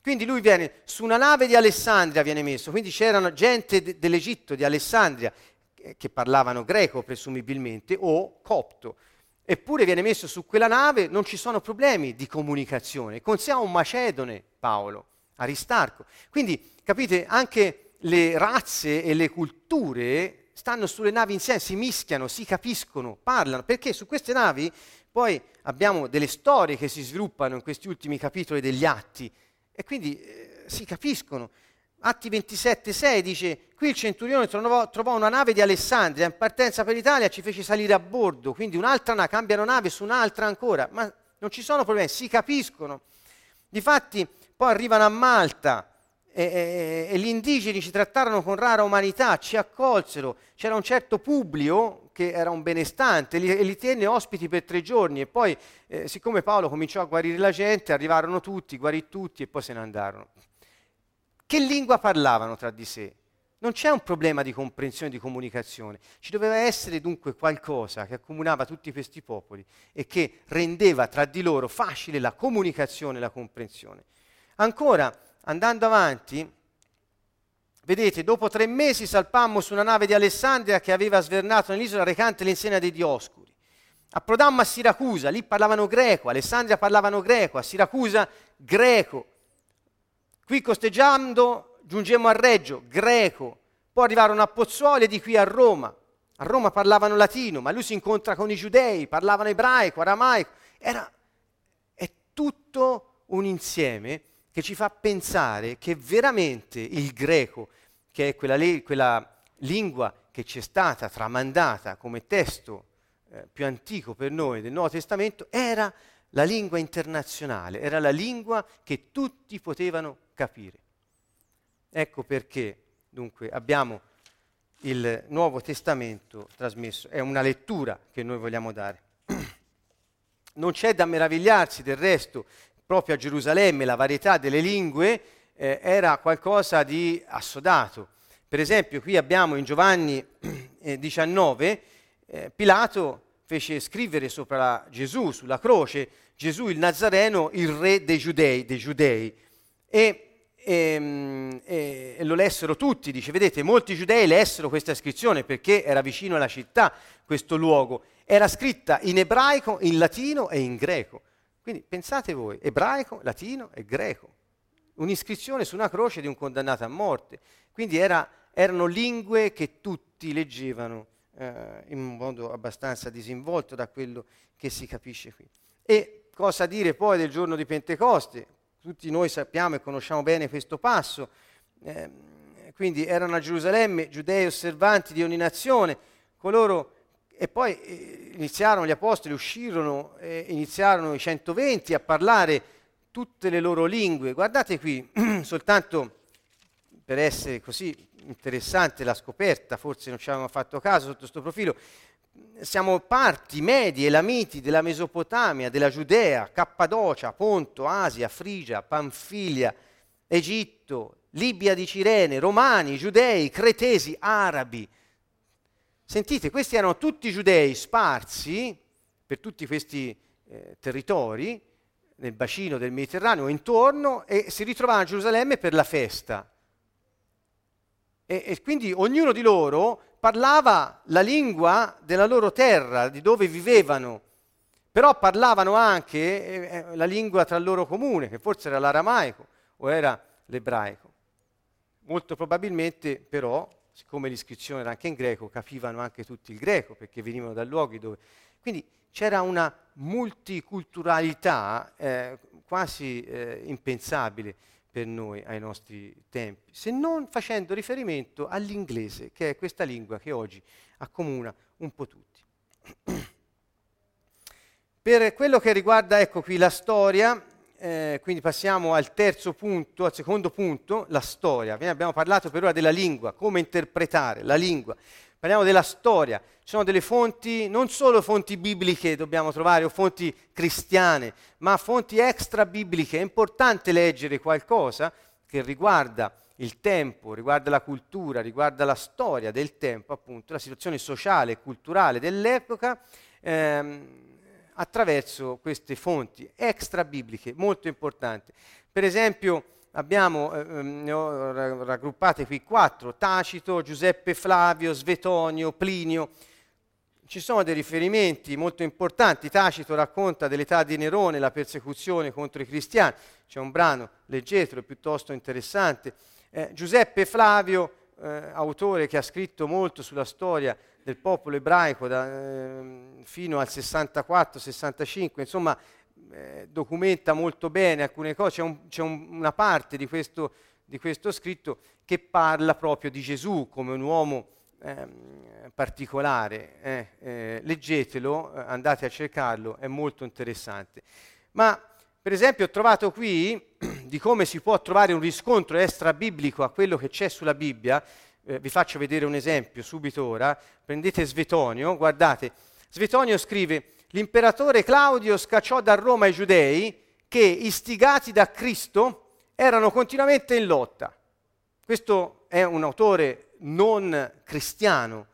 A: Quindi lui viene su una nave di Alessandria, viene messo. Quindi c'erano gente de- dell'Egitto, di Alessandria, eh, che parlavano greco presumibilmente, o copto. Eppure viene messo su quella nave, non ci sono problemi di comunicazione. Con sé ha un macedone, Paolo. Aristarco. Quindi, capite, anche le razze e le culture stanno sulle navi insieme, si mischiano, si capiscono, parlano, perché su queste navi poi abbiamo delle storie che si sviluppano in questi ultimi capitoli degli atti e quindi eh, si capiscono. Atti 27,6 dice: Qui il centurione trovò, trovò, una nave di Alessandria in partenza per l'Italia, ci fece salire a bordo. Quindi un'altra nave, cambiano nave su un'altra ancora, ma non ci sono problemi, si capiscono. Difatti, poi arrivano a Malta e, e, e, gli indigeni ci trattarono con rara umanità, ci accolsero. C'era un certo Publio che era un benestante li, li tenne ospiti per tre giorni e poi, eh, siccome Paolo cominciò a guarire la gente, arrivarono tutti, guarì tutti e poi se ne andarono. Che lingua parlavano tra di sé? Non c'è un problema di comprensione, di comunicazione. Ci doveva essere dunque qualcosa che accomunava tutti questi popoli e che rendeva tra di loro facile la comunicazione e la comprensione. Ancora, andando avanti, vedete, dopo tre mesi salpammo su una nave di Alessandria che aveva svernato nell'isola recante l'insegna dei Dioscuri. Approdammo a Siracusa, lì parlavano greco, Alessandria parlavano greco, a Siracusa greco. Qui costeggiando giungemmo a Reggio, greco, poi arrivarono a Pozzuoli e di qui a Roma. A Roma parlavano latino, ma lui si incontra con i giudei, parlavano ebraico, aramaico. Era, è tutto un insieme che ci fa pensare che veramente il greco, che è quella, quella lingua che ci è stata tramandata come testo eh, più antico per noi del Nuovo Testamento, era la lingua internazionale, era la lingua che tutti potevano capire. Ecco perché dunque abbiamo il Nuovo Testamento trasmesso, è una lettura che noi vogliamo dare. Non c'è da meravigliarsi del resto, proprio a Gerusalemme la varietà delle lingue eh, era qualcosa di assodato. Per esempio qui abbiamo in Giovanni eh, 19, eh, Pilato fece scrivere sopra Gesù, sulla croce, Gesù il Nazareno, il re dei giudei, dei giudei. E, ehm, e, e, lo lessero tutti, dice, vedete, molti giudei lessero questa iscrizione perché era vicino alla città questo luogo, era scritta in ebraico, in latino e in greco. Quindi pensate voi, ebraico, latino e greco, un'iscrizione su una croce di un condannato a morte. Quindi era, erano lingue che tutti leggevano eh, in modo abbastanza disinvolto da quello che si capisce qui. E cosa dire poi del giorno di Pentecoste? tutti noi sappiamo e conosciamo bene questo passo. Eh, quindi erano a Gerusalemme giudei osservanti di ogni nazione, coloro e poi eh, iniziarono gli apostoli, uscirono, eh, iniziarono i 120 a parlare tutte le loro lingue. Guardate qui, soltanto per essere così interessante la scoperta, forse non ci avevamo fatto caso sotto questo profilo, siamo parti medie, elamiti della Mesopotamia, della Giudea, Cappadocia, Ponto, Asia, Frigia, Panfilia, Egitto, Libia di Cirene, Romani, Giudei, Cretesi, Arabi. Sentite, questi erano tutti giudei sparsi per tutti questi eh, territori nel bacino del Mediterraneo intorno e si ritrovavano a Gerusalemme per la festa. E, e quindi ognuno di loro parlava la lingua della loro terra, di dove vivevano, però parlavano anche eh, eh, la lingua tra loro comune, che forse era l'aramaico o era l'ebraico. Molto probabilmente però, siccome l'iscrizione era anche in greco, capivano anche tutti il greco, perché venivano da luoghi dove... Quindi c'era una multiculturalità eh, quasi eh, impensabile per noi ai nostri tempi, se non facendo riferimento all'inglese, che è questa lingua che oggi accomuna un po' tutti. per quello che riguarda, ecco qui, la storia, eh, quindi passiamo al terzo punto, al secondo punto, la storia. Ne abbiamo parlato per ora della lingua, come interpretare la lingua. Parliamo della storia. Ci sono delle fonti, non solo fonti bibliche dobbiamo trovare o fonti cristiane, ma fonti extra bibliche. È importante leggere qualcosa che riguarda il tempo, riguarda la cultura, riguarda la storia del tempo, appunto, la situazione sociale e culturale dell'epoca, ehm, attraverso queste fonti extra bibliche molto importanti. Per esempio, abbiamo, eh, ehm, ne ho raggruppate qui quattro, Tacito, Giuseppe Flavio, Svetonio, Plinio. Ci sono dei riferimenti molto importanti. Tacito racconta dell'età di Nerone, la persecuzione contro i cristiani. C'è un brano, leggetelo, piuttosto interessante. Eh, Giuseppe Flavio, eh, autore che ha scritto molto sulla storia del popolo ebraico da, eh, fino al 64-65, insomma eh, documenta molto bene alcune cose, c'è, un, c'è un, una parte di questo, di questo, scritto che parla proprio di Gesù come un uomo eh, particolare. Eh, eh, leggetelo, eh, andate a cercarlo, è molto interessante. Ma per esempio ho trovato qui di come si può trovare un riscontro extra biblico a quello che c'è sulla Bibbia, eh, vi faccio vedere un esempio subito ora, prendete Svetonio, guardate, Svetonio scrive l'imperatore Claudio scacciò da Roma i giudei che, istigati da Cristo, erano continuamente in lotta. Questo è un autore non cristiano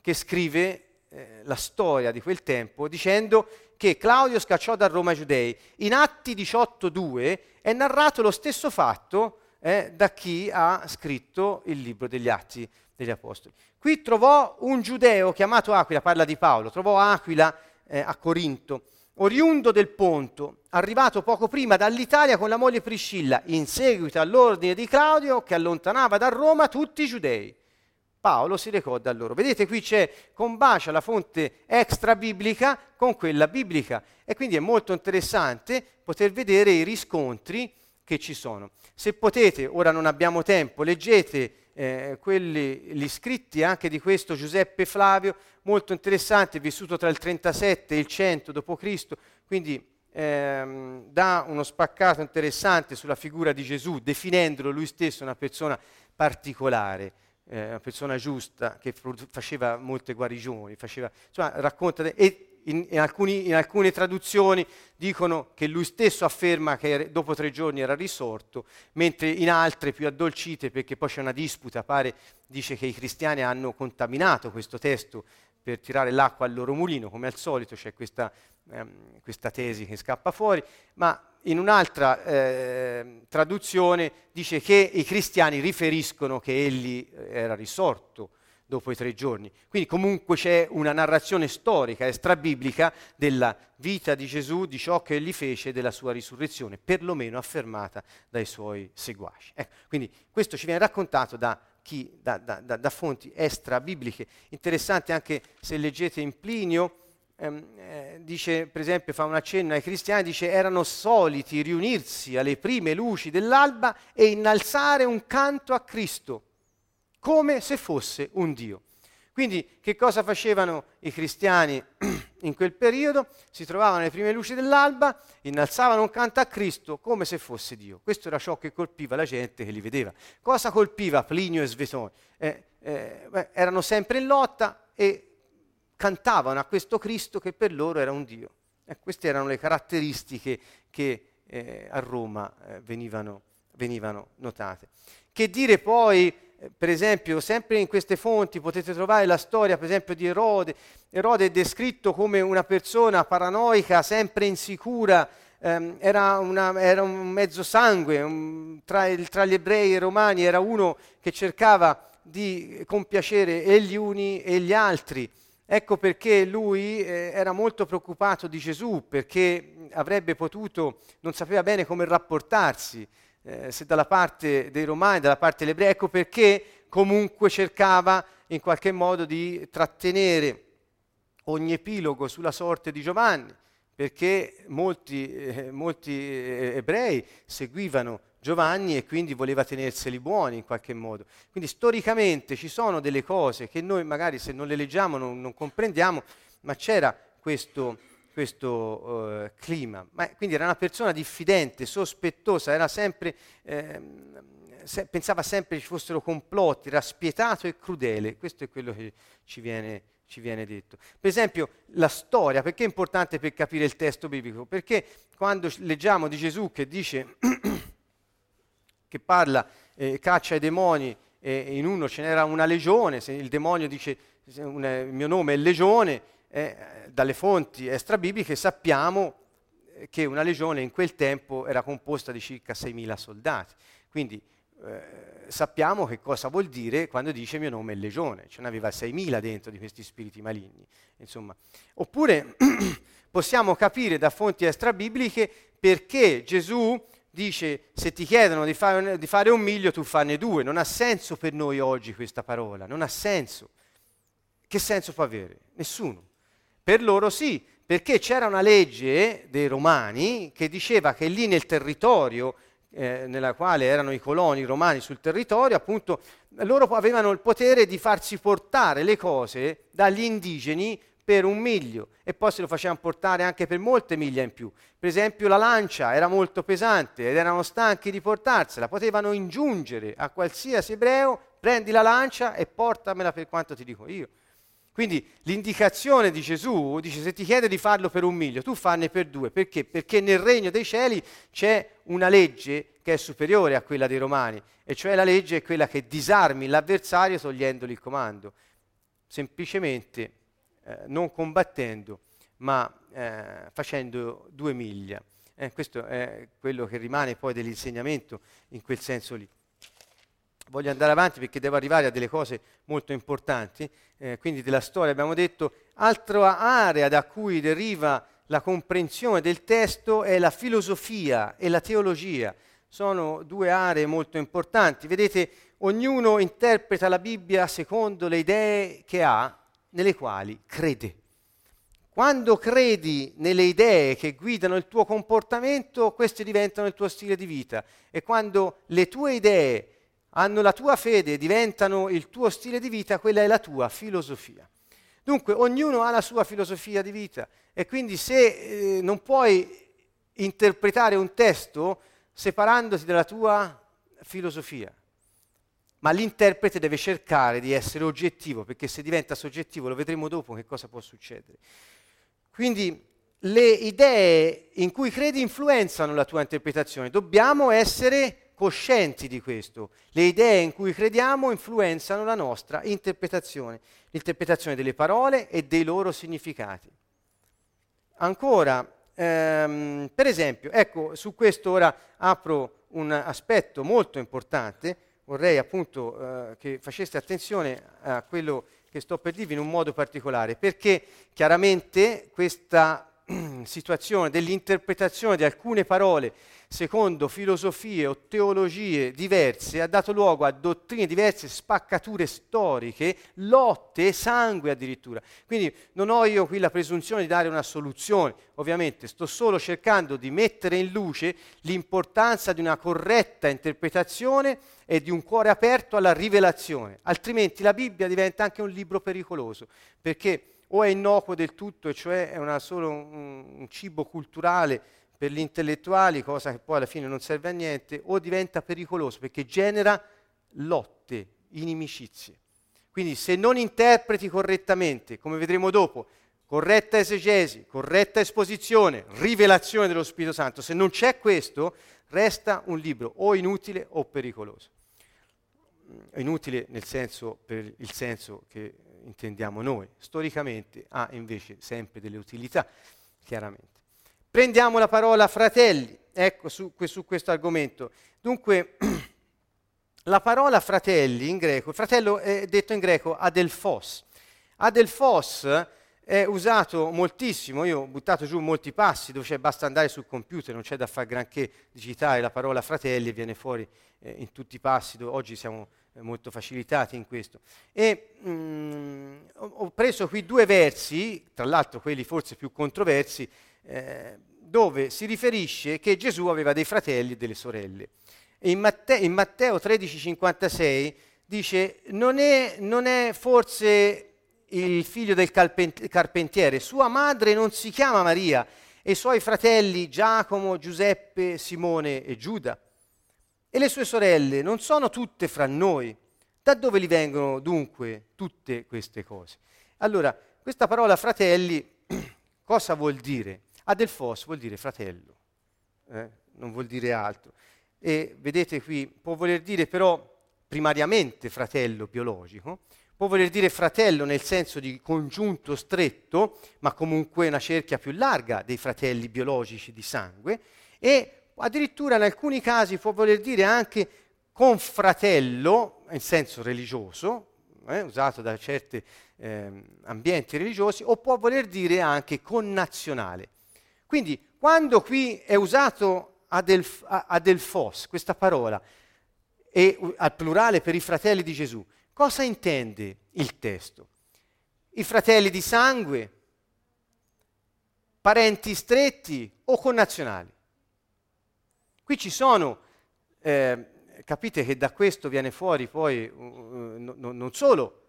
A: che scrive eh, la storia di quel tempo dicendo che Claudio scacciò da Roma i giudei. In Atti 18.2 è narrato lo stesso fatto eh, da chi ha scritto il libro degli Atti degli Apostoli. Qui trovò un giudeo chiamato Aquila, parla di Paolo, trovò Aquila eh, a Corinto oriundo del Ponto, arrivato poco prima dall'Italia con la moglie Priscilla, in seguito all'ordine di Claudio che allontanava da Roma tutti i giudei. Paolo si recò da loro. Vedete qui c'è combacia la fonte extra biblica con quella biblica e quindi è molto interessante poter vedere i riscontri che ci sono. Se potete, ora non abbiamo tempo, leggete eh, quelli, gli scritti anche di questo Giuseppe Flavio, molto interessante, vissuto tra il 37 e il 100 d.C., quindi ehm, dà uno spaccato interessante sulla figura di Gesù, definendolo lui stesso una persona particolare, eh, una persona giusta che faceva molte guarigioni, faceva, insomma, racconta, e in, in, alcuni, in, alcune traduzioni dicono che lui stesso afferma che dopo tre giorni era risorto, mentre in altre più addolcite, perché poi c'è una disputa, pare, dice che i cristiani hanno contaminato questo testo per tirare l'acqua al loro mulino, come al solito c'è questa, ehm, questa tesi che scappa fuori, ma in un'altra eh, traduzione dice che i cristiani riferiscono che egli era risorto dopo i tre giorni. Quindi comunque c'è una narrazione storica, extrabiblica, della vita di Gesù, di ciò che egli fece, della sua risurrezione, perlomeno affermata dai suoi seguaci. Ecco, quindi questo ci viene raccontato da, chi, da, da, da fonti extrabibliche. Interessante anche se leggete in Plinio, ehm, eh, dice, per esempio, fa un accenno ai cristiani, dice erano soliti riunirsi alle prime luci dell'alba e innalzare un canto a Cristo come se fosse un Dio. Quindi che cosa facevano i cristiani in quel periodo? Si trovavano alle prime luci dell'alba, innalzavano un canto a Cristo come se fosse Dio. Questo era ciò che colpiva la gente che li vedeva. Cosa colpiva Plinio e Svetone? Eh, eh, erano sempre in lotta e cantavano a questo Cristo che per loro era un Dio. Eh, queste erano le caratteristiche che eh, a Roma eh, venivano, venivano notate. Che dire poi eh, per esempio, sempre in queste fonti potete trovare la storia, per esempio, di Erode. Erode è descritto come una persona paranoica, sempre insicura, ehm, era, una, era, un mezzo sangue, un, tra, il, tra, gli ebrei e i romani era uno che cercava di compiacere e gli uni e gli altri. Ecco perché lui eh, era molto preoccupato di Gesù, perché avrebbe potuto, non sapeva bene come rapportarsi eh, se dalla parte dei romani, dalla parte degli ebrei, ecco perché comunque cercava in qualche modo di trattenere ogni epilogo sulla sorte di Giovanni, perché molti, eh, molti eh, ebrei seguivano Giovanni e quindi voleva tenerseli buoni in qualche modo. Quindi storicamente ci sono delle cose che noi magari se non le leggiamo non, non comprendiamo, ma c'era questo, questo uh, clima. Ma, quindi era una persona diffidente, sospettosa, sempre, eh, se, pensava sempre ci fossero complotti, era spietato e crudele. Questo è quello che ci viene, ci viene detto. Per esempio, la storia, perché è importante per capire il testo biblico? Perché quando leggiamo di Gesù che dice, che parla, eh, caccia i demoni, e in uno ce n'era una legione, se il demonio dice il mio nome è legione, eh, dalle fonti extrabibliche sappiamo eh, che una legione in quel tempo era composta di circa 6.000 soldati. Quindi eh, sappiamo che cosa vuol dire quando dice mio nome è legione, ce n'aveva 6.000 dentro di questi spiriti maligni. Insomma. Oppure possiamo capire da fonti extrabibliche perché Gesù dice se ti chiedono di fare, di fare un miglio tu fanne due. Non ha senso per noi oggi questa parola, non ha senso. Che senso può avere? Nessuno. Per loro sì, perché c'era una legge dei romani che diceva che lì nel territorio eh, nella quale erano i coloni romani sul territorio, appunto, loro avevano il potere di farsi portare le cose dagli indigeni per un miglio e poi se lo facevano portare anche per molte miglia in più. Per esempio la lancia era molto pesante ed erano stanchi di portarsela, potevano ingiungere a qualsiasi ebreo, prendi la lancia e portamela per quanto ti dico io. Quindi l'indicazione di Gesù dice se ti chiede di farlo per un miglio, tu fanne per due. Perché? Perché nel regno dei cieli c'è una legge che è superiore a quella dei romani, e cioè la legge è quella che disarmi l'avversario togliendogli il comando, semplicemente eh, non combattendo, ma eh, facendo due miglia. Eh, questo è quello che rimane poi dell'insegnamento in quel senso lì. Voglio andare avanti perché devo arrivare a delle cose molto importanti, eh, quindi della storia abbiamo detto, altra area da cui deriva la comprensione del testo è la filosofia e la teologia. Sono due aree molto importanti. Vedete, ognuno interpreta la Bibbia secondo le idee che ha, nelle quali crede. Quando credi nelle idee che guidano il tuo comportamento, queste diventano il tuo stile di vita. E quando le tue idee hanno la tua fede diventano il tuo stile di vita, quella è la tua filosofia. Dunque, ognuno ha la sua filosofia di vita e quindi se eh, non puoi interpretare un testo separandoti dalla tua filosofia, ma l'interprete deve cercare di essere oggettivo, perché se diventa soggettivo, lo vedremo dopo che cosa può succedere. Quindi le idee in cui credi influenzano la tua interpretazione, dobbiamo essere coscienti di questo. Le idee in cui crediamo influenzano la nostra interpretazione, l'interpretazione delle parole e dei loro significati. Ancora, ehm, per esempio, ecco, su questo ora apro un aspetto molto importante, vorrei appunto eh, che faceste attenzione a quello che sto per dirvi in un modo particolare, perché chiaramente questa situazione dell'interpretazione di alcune parole secondo filosofie o teologie diverse, ha dato luogo a dottrine diverse, spaccature storiche, lotte, sangue addirittura. Quindi non ho io qui la presunzione di dare una soluzione, ovviamente sto solo cercando di mettere in luce l'importanza di una corretta interpretazione e di un cuore aperto alla rivelazione, altrimenti la Bibbia diventa anche un libro pericoloso, perché o è innocuo del tutto, e cioè è una, solo un, un cibo culturale per gli intellettuali, cosa che poi alla fine non serve a niente, o diventa pericoloso perché genera lotte, inimicizie. Quindi se non interpreti correttamente, come vedremo dopo, corretta esegesi, corretta esposizione, rivelazione dello Spirito Santo, se non c'è questo, resta un libro o inutile o pericoloso. Inutile nel senso, per il senso che intendiamo noi. Storicamente ha invece sempre delle utilità, chiaramente. Prendiamo la parola fratelli, ecco, su, su questo argomento. Dunque, la parola fratelli in greco, fratello è detto in greco adelfos. Adelfos è usato moltissimo, io ho buttato giù molti passi dove c'è, basta andare sul computer, non c'è da fare granché digitare la parola fratelli viene fuori eh, in tutti i passi, dove oggi siamo eh, molto facilitati in questo. E mh, mm, ho preso qui due versi, tra l'altro quelli forse più controversi, eh, dove si riferisce che Gesù aveva dei fratelli e delle sorelle. E in, Matteo, in Matteo 13,56 dice: non è, non è forse il figlio del carpentiere, sua madre non si chiama Maria e i suoi fratelli Giacomo, Giuseppe, Simone e Giuda. E le sue sorelle non sono tutte fra noi. Da dove gli vengono dunque tutte queste cose? Allora, questa parola fratelli cosa vuol dire? Adelfos vuol dire fratello, eh? non vuol dire altro. E vedete qui, può voler dire però primariamente fratello biologico, può voler dire fratello nel senso di congiunto stretto, ma comunque una cerchia più larga dei fratelli biologici di sangue, e addirittura in alcuni casi può voler dire anche confratello, in senso religioso, eh, usato da certi eh, ambienti religiosi, o può voler dire anche connazionale. Quindi quando qui è usato adelf, adelfos, questa parola, e al plurale per i fratelli di Gesù, cosa intende il testo? I fratelli di sangue, parenti stretti o connazionali? Qui ci sono, eh, capite che da questo viene fuori poi uh, no, non solo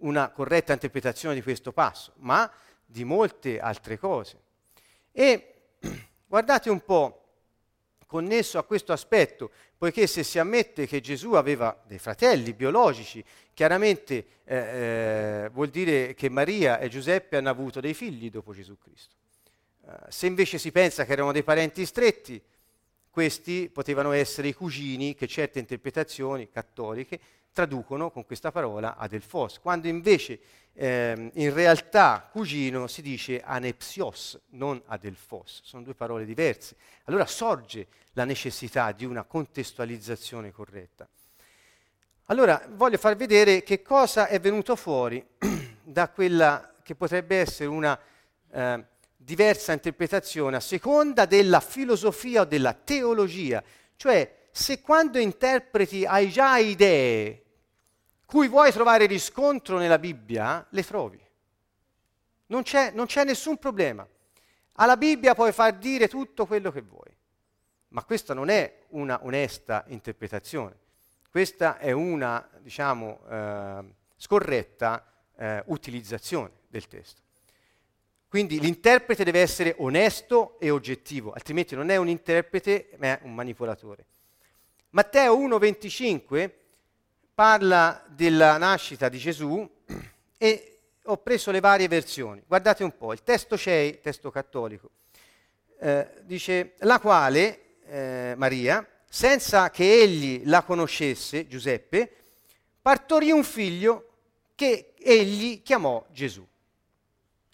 A: una corretta interpretazione di questo passo, ma di molte altre cose. E guardate un po', connesso a questo aspetto, poiché se si ammette che Gesù aveva dei fratelli biologici, chiaramente eh, eh, vuol dire che Maria e Giuseppe hanno avuto dei figli dopo Gesù Cristo. Uh, se invece si pensa che erano dei parenti stretti, questi potevano essere i cugini che certe interpretazioni cattoliche traducono con questa parola adelfos, quando invece eh, in realtà cugino si dice anepsios, non adelfos, sono due parole diverse. Allora sorge la necessità di una contestualizzazione corretta. Allora voglio far vedere che cosa è venuto fuori da quella che potrebbe essere una eh, diversa interpretazione a seconda della filosofia o della teologia. Cioè, se quando interpreti hai già idee cui vuoi trovare riscontro nella Bibbia, le trovi. Non c'è, non c'è nessun problema. Alla Bibbia puoi far dire tutto quello che vuoi, ma questa non è una onesta interpretazione, questa è una, diciamo, eh, scorretta eh, utilizzazione del testo. Quindi l'interprete deve essere onesto e oggettivo, altrimenti non è un interprete ma è un manipolatore. Matteo 1,25 parla della nascita di Gesù e ho preso le varie versioni. Guardate un po', il testo CEI, testo cattolico, eh, dice la quale eh, Maria, senza che egli la conoscesse, Giuseppe, partorì un figlio che egli chiamò Gesù.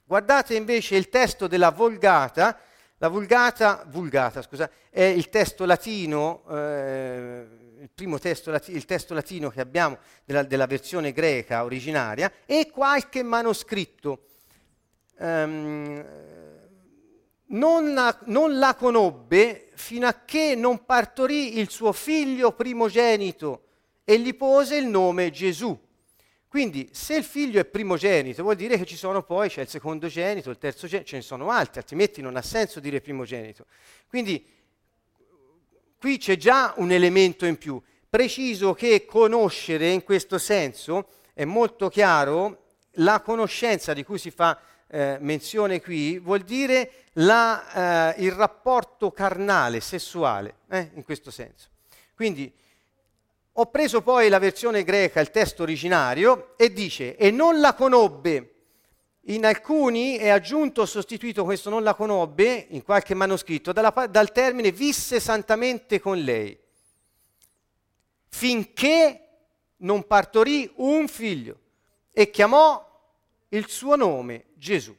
A: Guardate invece il testo della Vulgata, la Vulgata, vulgata scusa, è il testo latino, eh, il primo testo, il testo latino che abbiamo della, della, versione greca originaria e qualche manoscritto. Um, non, la, non la conobbe fino a che non partorì il suo figlio primogenito e gli pose il nome Gesù. Quindi se il figlio è primogenito vuol dire che ci sono poi, c'è il secondogenito, il terzogenito, ce ne sono altri, altrimenti non ha senso dire primogenito. Quindi qui c'è già un elemento in più. Preciso che conoscere in questo senso è molto chiaro, la conoscenza di cui si fa eh, menzione qui vuol dire la, eh, il rapporto carnale, sessuale, eh, in questo senso. Quindi ho preso poi la versione greca, il testo originario, e dice, e non la conobbe. In alcuni è aggiunto o sostituito questo non la conobbe, in qualche manoscritto, dalla, dal termine visse santamente con lei, finché non partorì un figlio e chiamò il suo nome Gesù.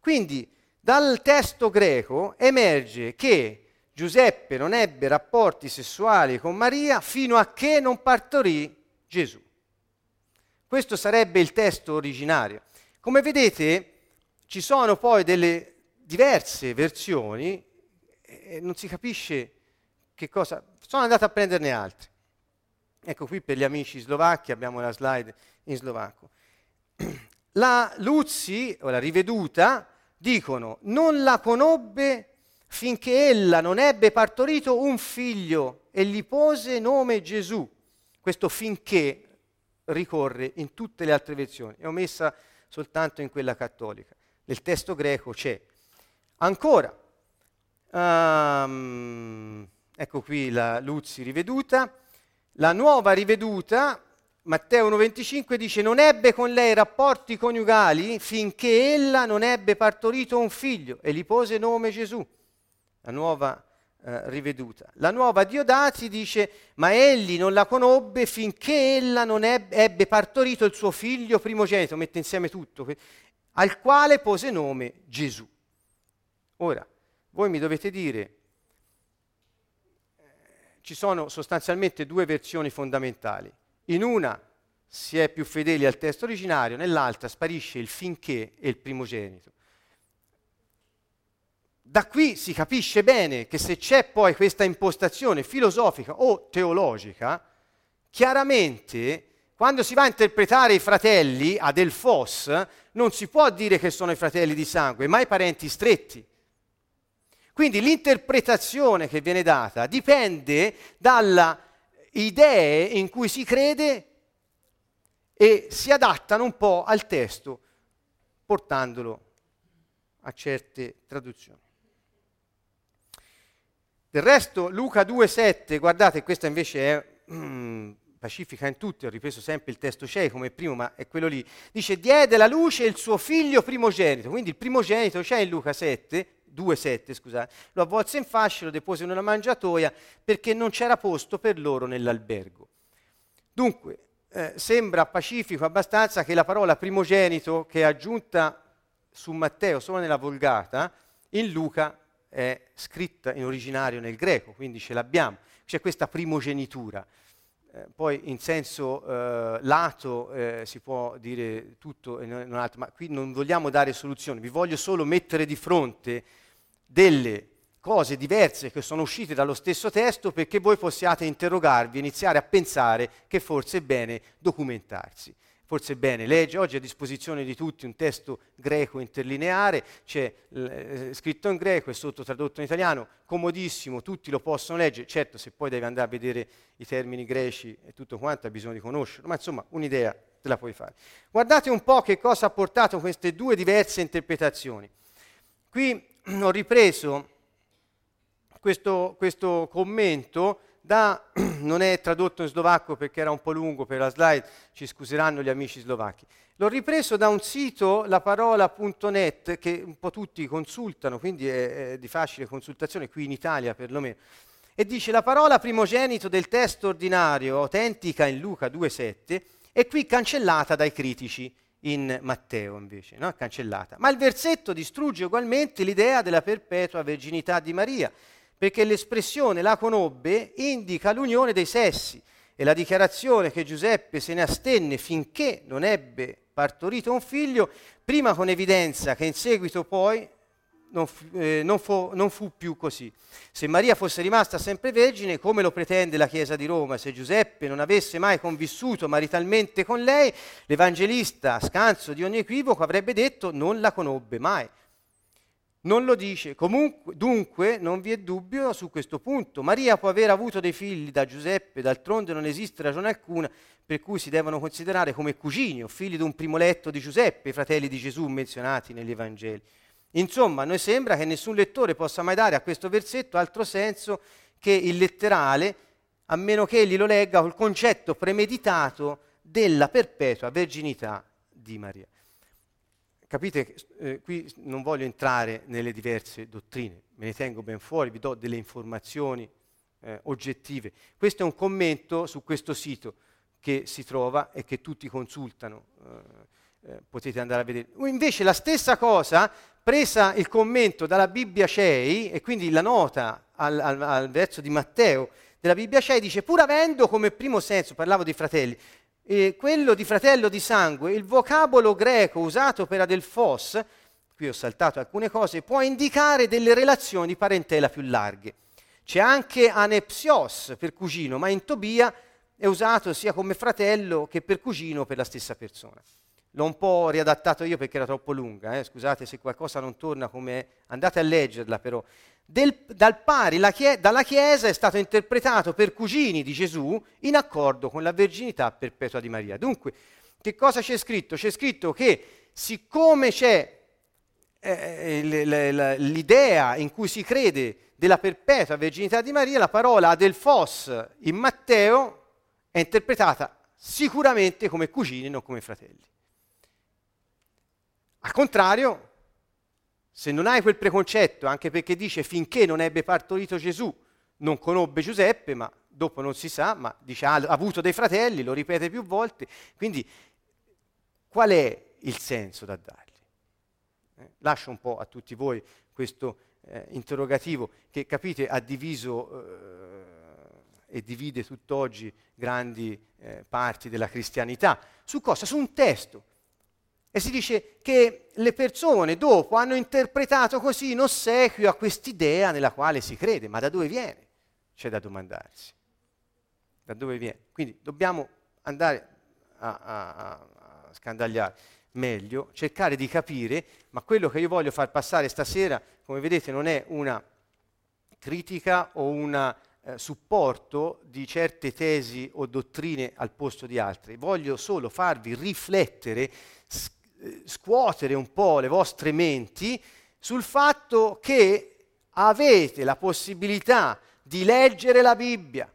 A: Quindi dal testo greco emerge che Giuseppe non ebbe rapporti sessuali con Maria fino a che non partorì Gesù. Questo sarebbe il testo originario. Come vedete ci sono poi delle diverse versioni e non si capisce che cosa... Sono andato a prenderne altre. Ecco qui per gli amici slovacchi abbiamo la slide in slovacco. La Luzzi, o la riveduta, dicono non la conobbe finché ella non ebbe partorito un figlio e gli pose nome Gesù. Questo finché ricorre in tutte le altre versioni, è omessa soltanto in quella cattolica. Nel testo greco c'è. Ancora, um, ecco qui la Luzzi riveduta, la nuova riveduta, Matteo 1,25 dice non ebbe con lei rapporti coniugali finché ella non ebbe partorito un figlio e gli pose nome Gesù la nuova eh, riveduta. La nuova Diodati dice, ma egli non la conobbe finché ella non ebbe, ebbe partorito il suo figlio primogenito, mette insieme tutto, al quale pose nome Gesù. Ora, voi mi dovete dire, eh, ci sono sostanzialmente due versioni fondamentali. In una si è più fedeli al testo originario, nell'altra sparisce il finché e il primogenito. Da qui si capisce bene che se c'è poi questa impostazione filosofica o teologica, chiaramente quando si va a interpretare i fratelli ad Elfos, non si può dire che sono i fratelli di sangue, ma i parenti stretti. Quindi l'interpretazione che viene data dipende dalle idee in cui si crede e si adattano un po' al testo, portandolo a certe traduzioni. Del resto Luca 2,7, guardate, questa invece è mm, pacifica in tutti, ho ripreso sempre il testo CEI come primo, ma è quello lì. Dice, diede la luce il suo figlio primogenito, quindi il primogenito c'è in Luca 7, 2,7 scusate, lo avvolse in fasce, lo depose in una mangiatoia perché non c'era posto per loro nell'albergo. Dunque, eh, sembra pacifico abbastanza che la parola primogenito che è aggiunta su Matteo solo nella Vulgata, in Luca è scritta in originario nel greco, quindi ce l'abbiamo. C'è questa primogenitura. eh, poi in senso eh, lato eh, si può dire tutto e non altro, ma qui non vogliamo dare soluzioni, vi voglio solo mettere di fronte delle cose diverse che sono uscite dallo stesso testo perché voi possiate interrogarvi, iniziare a pensare che forse è bene documentarsi. Forse bene leggere, oggi è a disposizione di tutti un testo greco interlineare, c'è eh, scritto in greco e sotto tradotto in italiano, comodissimo, tutti lo possono leggere, certo se poi devi andare a vedere i termini greci e tutto quanto hai bisogno di conoscerlo, ma insomma un'idea te la puoi fare. Guardate un po' che cosa ha portato queste due diverse interpretazioni. Qui ho ripreso questo, questo commento da, non è tradotto in slovacco perché era un po' lungo per la slide, ci scuseranno gli amici slovacchi. L'ho ripreso da un sito, laparola.net, che un po' tutti consultano, quindi è, è di facile consultazione, qui in Italia perlomeno. E dice la parola primogenito del testo ordinario, autentica in Luca 2,7, è qui cancellata dai critici in Matteo invece, no? cancellata. Ma il versetto distrugge ugualmente l'idea della perpetua verginità di Maria perché l'espressione la conobbe indica l'unione dei sessi e la dichiarazione che Giuseppe se ne astenne finché non ebbe partorito un figlio, prima con evidenza che in seguito poi non fu, eh, non, fu, non fu, più così. Se Maria fosse rimasta sempre vergine, come lo pretende la Chiesa di Roma, se Giuseppe non avesse mai convissuto maritalmente con lei, l'Evangelista, scanso di ogni equivoco, avrebbe detto non la conobbe mai. Non lo dice. Comunque, dunque non vi è dubbio su questo punto. Maria può aver avuto dei figli da Giuseppe, d'altronde non esiste ragione alcuna per cui si devono considerare come cugini o figli di un primo letto di Giuseppe, i fratelli di Gesù menzionati negli Evangeli. Insomma, a noi sembra che nessun lettore possa mai dare a questo versetto altro senso che il letterale, a meno che egli lo legga col concetto premeditato della perpetua verginità di Maria. Capite, eh, qui non voglio entrare nelle diverse dottrine, me ne tengo ben fuori, vi do delle informazioni eh, oggettive. Questo è un commento su questo sito che si trova e che tutti consultano, eh, eh potete andare a vedere. Invece la stessa cosa, presa il commento dalla Bibbia Cei, e quindi la nota al, al, al verso di Matteo della Bibbia Cei, dice, pur avendo come primo senso, parlavo dei fratelli, e quello di fratello di sangue, il vocabolo greco usato per adelfos, qui ho saltato alcune cose, può indicare delle relazioni di parentela più larghe. C'è anche anepsios per cugino, ma in Tobia è usato sia come fratello che per cugino per la stessa persona. L'ho un po' riadattato io perché era troppo lunga, eh? scusate se qualcosa non torna come... andate a leggerla però. Del, dal pari chie- dalla Chiesa è stato interpretato per cugini di Gesù in accordo con la verginità perpetua di Maria. Dunque, che cosa c'è scritto? C'è scritto che siccome c'è eh, eh l'idea in cui si crede della perpetua verginità di Maria, la parola adelfos in Matteo è interpretata sicuramente come cugini, non come fratelli. Al contrario, se non hai quel preconcetto, anche perché dice finché non ebbe partorito Gesù, non conobbe Giuseppe, ma dopo non si sa, ma dice ha avuto dei fratelli, lo ripete più volte, quindi qual è il senso da dargli? Eh, lascio un po' a tutti voi questo eh, interrogativo che, capite, ha diviso eh, e divide tutt'oggi grandi eh, parti della cristianità. Su cosa? Su un testo e si dice che le persone dopo hanno interpretato così in ossequio a quest'idea nella quale si crede. Ma da dove viene? C'è da domandarsi. Da dove viene? Quindi dobbiamo andare a, a, a scandagliare meglio, cercare di capire, ma quello che io voglio far passare stasera, come vedete, non è una critica o un eh, supporto di certe tesi o dottrine al posto di altre. Voglio solo farvi riflettere, scuotere un po' le vostre menti sul fatto che avete la possibilità di leggere la Bibbia,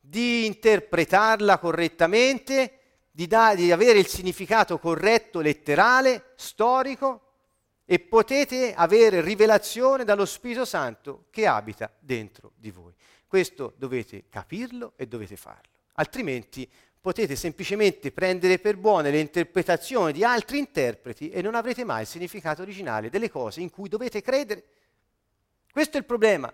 A: di interpretarla correttamente, di, da- di avere il significato corretto, letterale, storico, e potete avere rivelazione dallo Spirito Santo che abita dentro di voi. Questo dovete capirlo e dovete farlo, altrimenti potete semplicemente prendere per buone le interpretazioni di altri interpreti e non avrete mai il significato originale delle cose in cui dovete credere. Questo è il problema.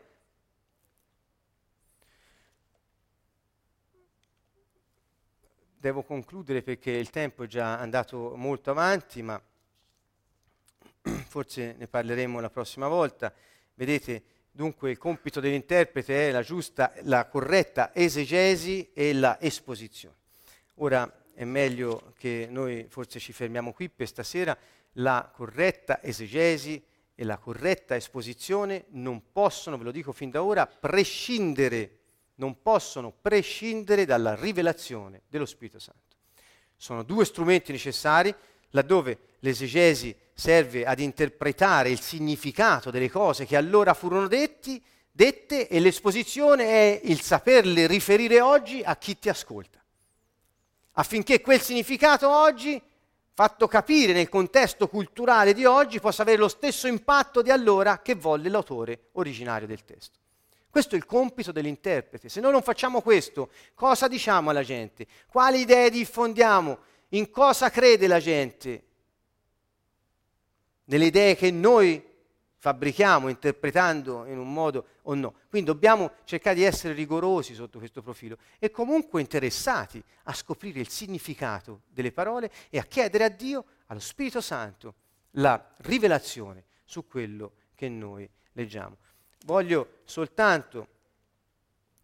A: devo concludere perché il tempo è già andato molto avanti, ma forse ne parleremo la prossima volta. Vedete, dunque il compito dell'interprete è la giusta, la corretta esegesi e la esposizione. Ora è meglio che noi forse ci fermiamo qui per stasera. La corretta esegesi e la corretta esposizione non possono, ve lo dico fin da ora, prescindere, non possono prescindere dalla rivelazione dello Spirito Santo. Sono due strumenti necessari laddove l'esegesi serve ad interpretare il significato delle cose che allora furono detti, dette e l'esposizione è il saperle riferire oggi a chi ti ascolta, affinché quel significato oggi, fatto capire nel contesto culturale di oggi, possa avere lo stesso impatto di allora che volle l'autore originario del testo. Questo è il compito dell'interprete. Se noi non facciamo questo, cosa diciamo alla gente? Quali idee diffondiamo? In cosa crede la gente? nelle idee che noi fabbrichiamo interpretando in un modo o no. Quindi dobbiamo cercare di essere rigorosi sotto questo profilo e comunque interessati a scoprire il significato delle parole e a chiedere a Dio, allo Spirito Santo, la rivelazione su quello che noi leggiamo. Voglio soltanto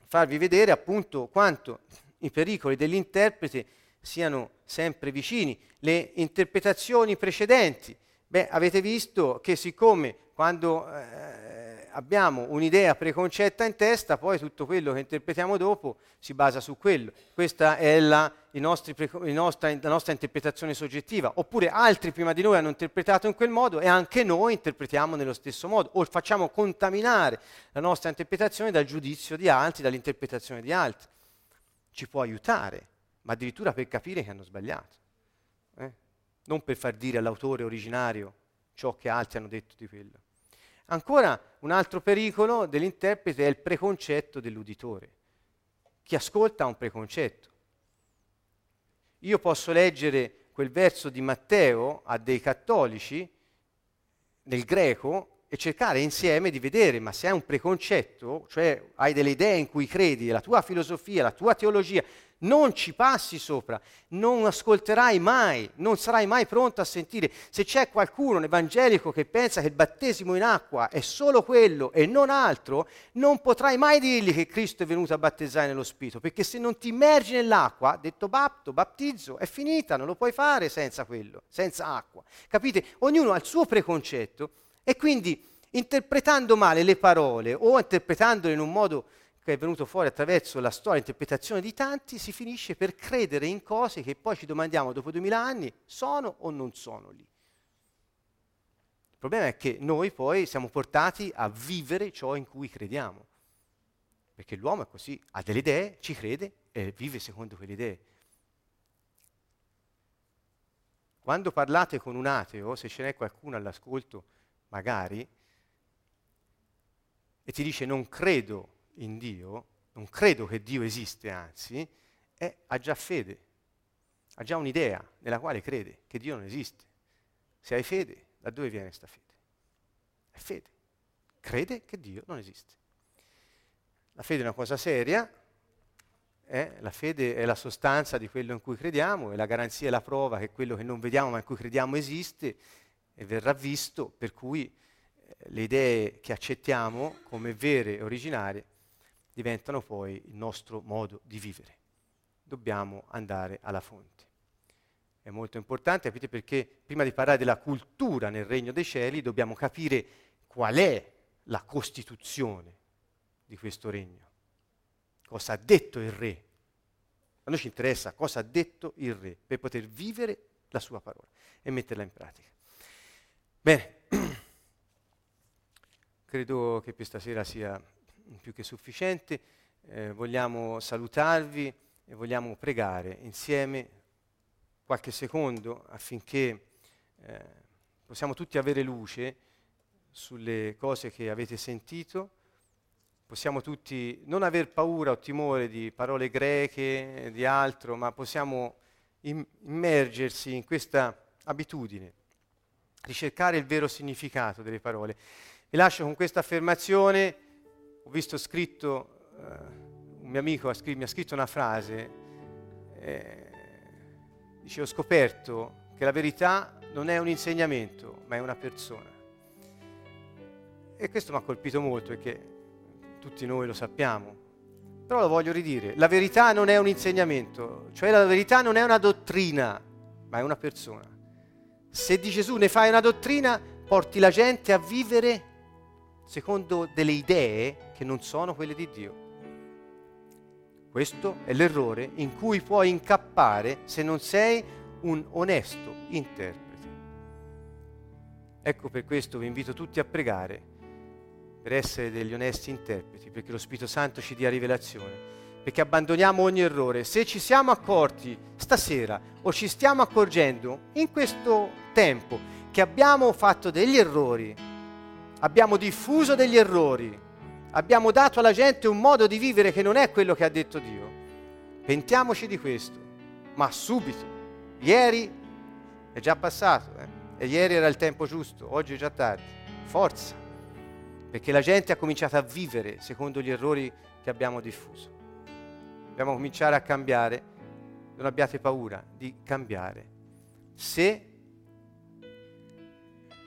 A: farvi vedere appunto quanto i pericoli dell'interprete siano sempre vicini. Le interpretazioni precedenti Beh, avete visto che siccome quando eh, abbiamo un'idea preconcetta in testa, poi tutto quello che interpretiamo dopo si basa su quello. Questa è la, preco- nostra, la nostra interpretazione soggettiva. Oppure altri prima di noi hanno interpretato in quel modo e anche noi interpretiamo nello stesso modo. O facciamo contaminare la nostra interpretazione dal giudizio di altri, dall'interpretazione di altri. Ci può aiutare, ma addirittura per capire che hanno sbagliato. Eh? non per far dire all'autore originario ciò che altri hanno detto di quello. Ancora un altro pericolo dell'interprete è il preconcetto dell'uditore. Chi ascolta ha un preconcetto. Io posso leggere quel verso di Matteo a dei cattolici nel greco e cercare insieme di vedere, ma se hai un preconcetto, cioè hai delle idee in cui credi, la tua filosofia, la tua teologia, non ci passi sopra, non ascolterai mai, non sarai mai pronto a sentire. Se c'è qualcuno, un evangelico, che pensa che il battesimo in acqua è solo quello e non altro, non potrai mai dirgli che Cristo è venuto a battezzare nello Spirito, perché se non ti immergi nell'acqua, detto bapto, battizzo, è finita, non lo puoi fare senza quello, senza acqua. Capite? Ognuno ha il suo preconcetto e quindi interpretando male le parole o interpretandole in un modo che è venuto fuori attraverso la storia e l'interpretazione di tanti, si finisce per credere in cose che poi ci domandiamo dopo duemila anni, sono o non sono lì. Il problema è che noi poi siamo portati a vivere ciò in cui crediamo, perché l'uomo è così, ha delle idee, ci crede e vive secondo quelle idee. Quando parlate con un ateo, se ce n'è qualcuno all'ascolto, magari, e ti dice non credo in Dio, non credo che Dio esiste, anzi, è, ha già fede, ha già un'idea nella quale crede che Dio non esiste. Se hai fede, da dove viene questa fede? È fede. Crede che Dio non esiste. La fede è una cosa seria, eh? la fede è la sostanza di quello in cui crediamo, è la garanzia e la prova che quello che non vediamo ma in cui crediamo esiste e verrà visto, per cui eh, le idee che accettiamo come vere e originarie diventano poi il nostro modo di vivere. Dobbiamo andare alla fonte. È molto importante, capite perché prima di parlare della cultura nel regno dei cieli dobbiamo capire qual è la costituzione di questo regno. Cosa ha detto il re? A noi ci interessa cosa ha detto il re per poter vivere la sua parola e metterla in pratica. Bene, credo che questa sera sia più che sufficiente. Eh, vogliamo salutarvi e vogliamo pregare insieme qualche secondo affinché eh, possiamo tutti avere luce sulle cose che avete sentito. Possiamo tutti non aver paura o timore di parole greche, di altro, ma possiamo immergersi in questa abitudine, ricercare il vero significato delle parole. Vi lascio con questa affermazione ho visto scritto, uh, un mio amico ha scritto, mi ha scritto una frase, eh, dice ho scoperto che la verità non è un insegnamento, ma è una persona. E questo mi ha colpito molto perché tutti noi lo sappiamo, però lo voglio ridire, la verità non è un insegnamento, cioè la verità non è una dottrina, ma è una persona. Se di Gesù ne fai una dottrina, porti la gente a vivere secondo delle idee che non sono quelle di Dio. Questo è l'errore in cui puoi incappare se non sei un onesto interprete. Ecco per questo vi invito tutti a pregare per essere degli onesti interpreti, perché lo Spirito Santo ci dia rivelazione, perché abbandoniamo ogni errore. Se ci siamo accorti stasera o ci stiamo accorgendo in questo tempo che abbiamo fatto degli errori, abbiamo diffuso degli errori, abbiamo dato alla gente un modo di vivere che non è quello che ha detto Dio, pentiamoci di questo, ma subito. Ieri è già passato, eh? e ieri era il tempo giusto, oggi è già tardi. Forza, perché la gente ha cominciato a vivere secondo gli errori che abbiamo diffuso. Dobbiamo cominciare a cambiare, non abbiate paura di cambiare. Se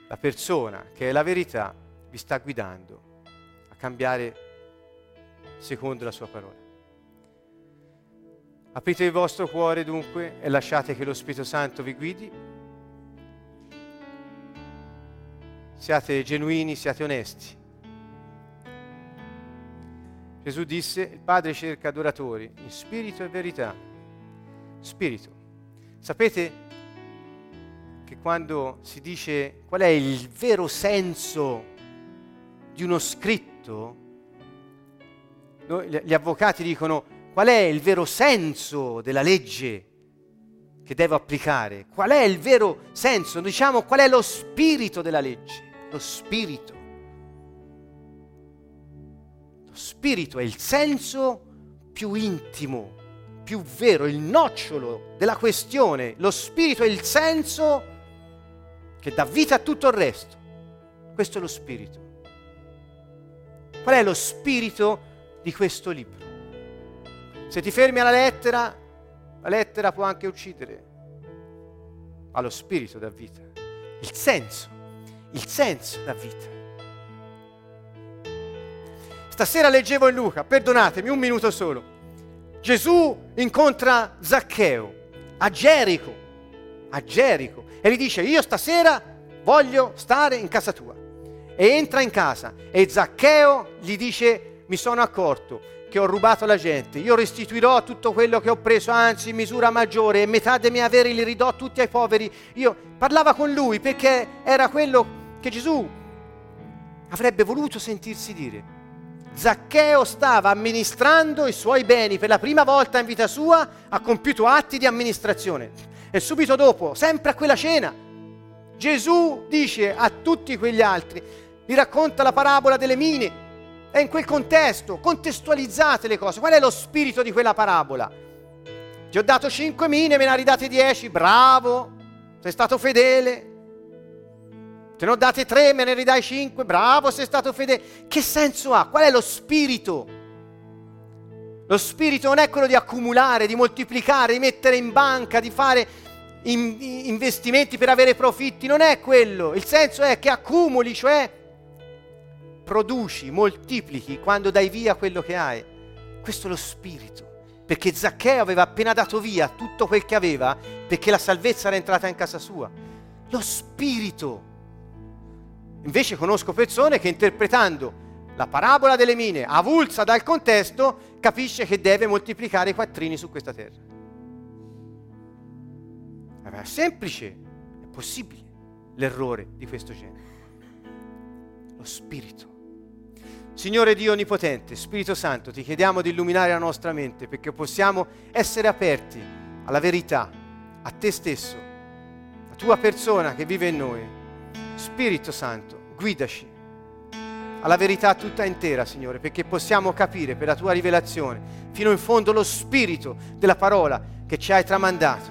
A: la persona che è la verità vi sta guidando cambiare secondo la sua parola. Aprite il vostro cuore dunque e lasciate che lo Spirito Santo vi guidi. Siate genuini, siate onesti. Gesù disse, il Padre cerca adoratori in spirito e verità. Spirito. Sapete che quando si dice qual è il vero senso di uno scritto, gli avvocati dicono qual è il vero senso della legge che devo applicare, qual è il vero senso, diciamo qual è lo spirito della legge, lo spirito. Lo spirito è il senso più intimo, più vero, il nocciolo della questione. Lo spirito è il senso che dà vita a tutto il resto. Questo è lo spirito. Qual è lo spirito di questo libro? Se ti fermi alla lettera, la lettera può anche uccidere, ma lo spirito dà vita. Il senso, il senso dà vita. Stasera leggevo in Luca, perdonatemi, un minuto solo. Gesù incontra Zaccheo a Gerico, a Gerico e gli dice io stasera voglio stare in casa tua. E entra in casa e Zaccheo gli dice mi sono accorto che ho rubato la gente, io restituirò tutto quello che ho preso, anzi in misura maggiore, e metà dei miei averi li ridò tutti ai poveri. Io parlava con lui perché era quello che Gesù avrebbe voluto sentirsi dire. Zaccheo stava amministrando i suoi beni per la prima volta in vita sua, ha compiuto atti di amministrazione. E subito dopo, sempre a quella cena, Gesù dice a tutti quegli altri, vi racconta la parabola delle mine. E in quel contesto, contestualizzate le cose. Qual è lo spirito di quella parabola? Ti ho dato cinque mine, me ne ha ridate dieci, bravo, sei stato fedele. Te ne ho date tre, me ne ridai cinque, bravo, sei stato fedele. Che senso ha? Qual è lo spirito? Lo spirito non è quello di accumulare, di moltiplicare, di mettere in banca, di fare in, investimenti per avere profitti, non è quello. Il senso è che accumuli, cioè produci, moltiplichi quando dai via quello che hai. Questo è lo spirito. Perché Zaccheo aveva appena dato via tutto quel che aveva perché la salvezza era entrata in casa sua. Lo spirito. Invece conosco persone che interpretando la parabola delle mine, avulsa dal contesto, capisce che deve moltiplicare i quattrini su questa terra. È semplice, è possibile l'errore di questo genere. Lo Spirito. Signore Dio Onnipotente, Spirito Santo, ti chiediamo di illuminare la nostra mente perché possiamo essere aperti alla verità, a te stesso, la tua persona che vive in noi. Spirito Santo, guidaci alla verità tutta intera, Signore, perché possiamo capire per la tua rivelazione fino in fondo lo spirito della parola che ci hai tramandato.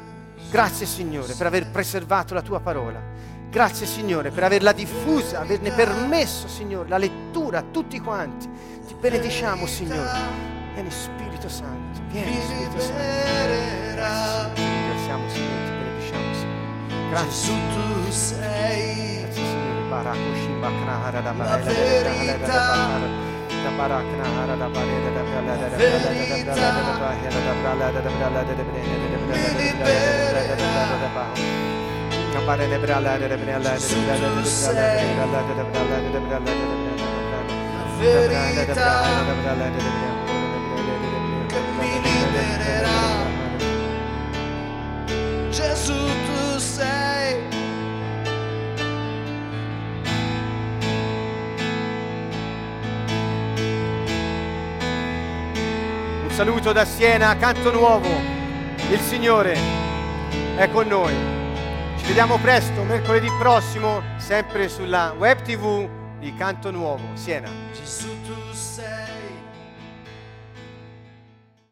A: Grazie, Signore, per aver preservato la tua parola. Grazie, Signore, per averla diffusa, averne permesso, Signore, la lettura a tutti quanti. Ti benediciamo, Signore. Vieni, Spirito Santo. Vieni, Spirito Santo. Grazie. Ringraziamo, Signore. Ti benediciamo. Grazie.
B: Gesù tu sei
A: Grazie Signore. Barakushim baknahara da
B: La
A: barada da
B: verità.
A: da baraknahara da barada da brala da brala da brala da brala da brala da brala da brala da brala da brala da brala da brala da brala da brala
B: verità che mi libererà. Gesù tu sei
A: Un saluto da Siena, Canto Nuovo. Il Signore è con noi. Vediamo presto, mercoledì prossimo, sempre sulla web tv di Canto Nuovo, Siena.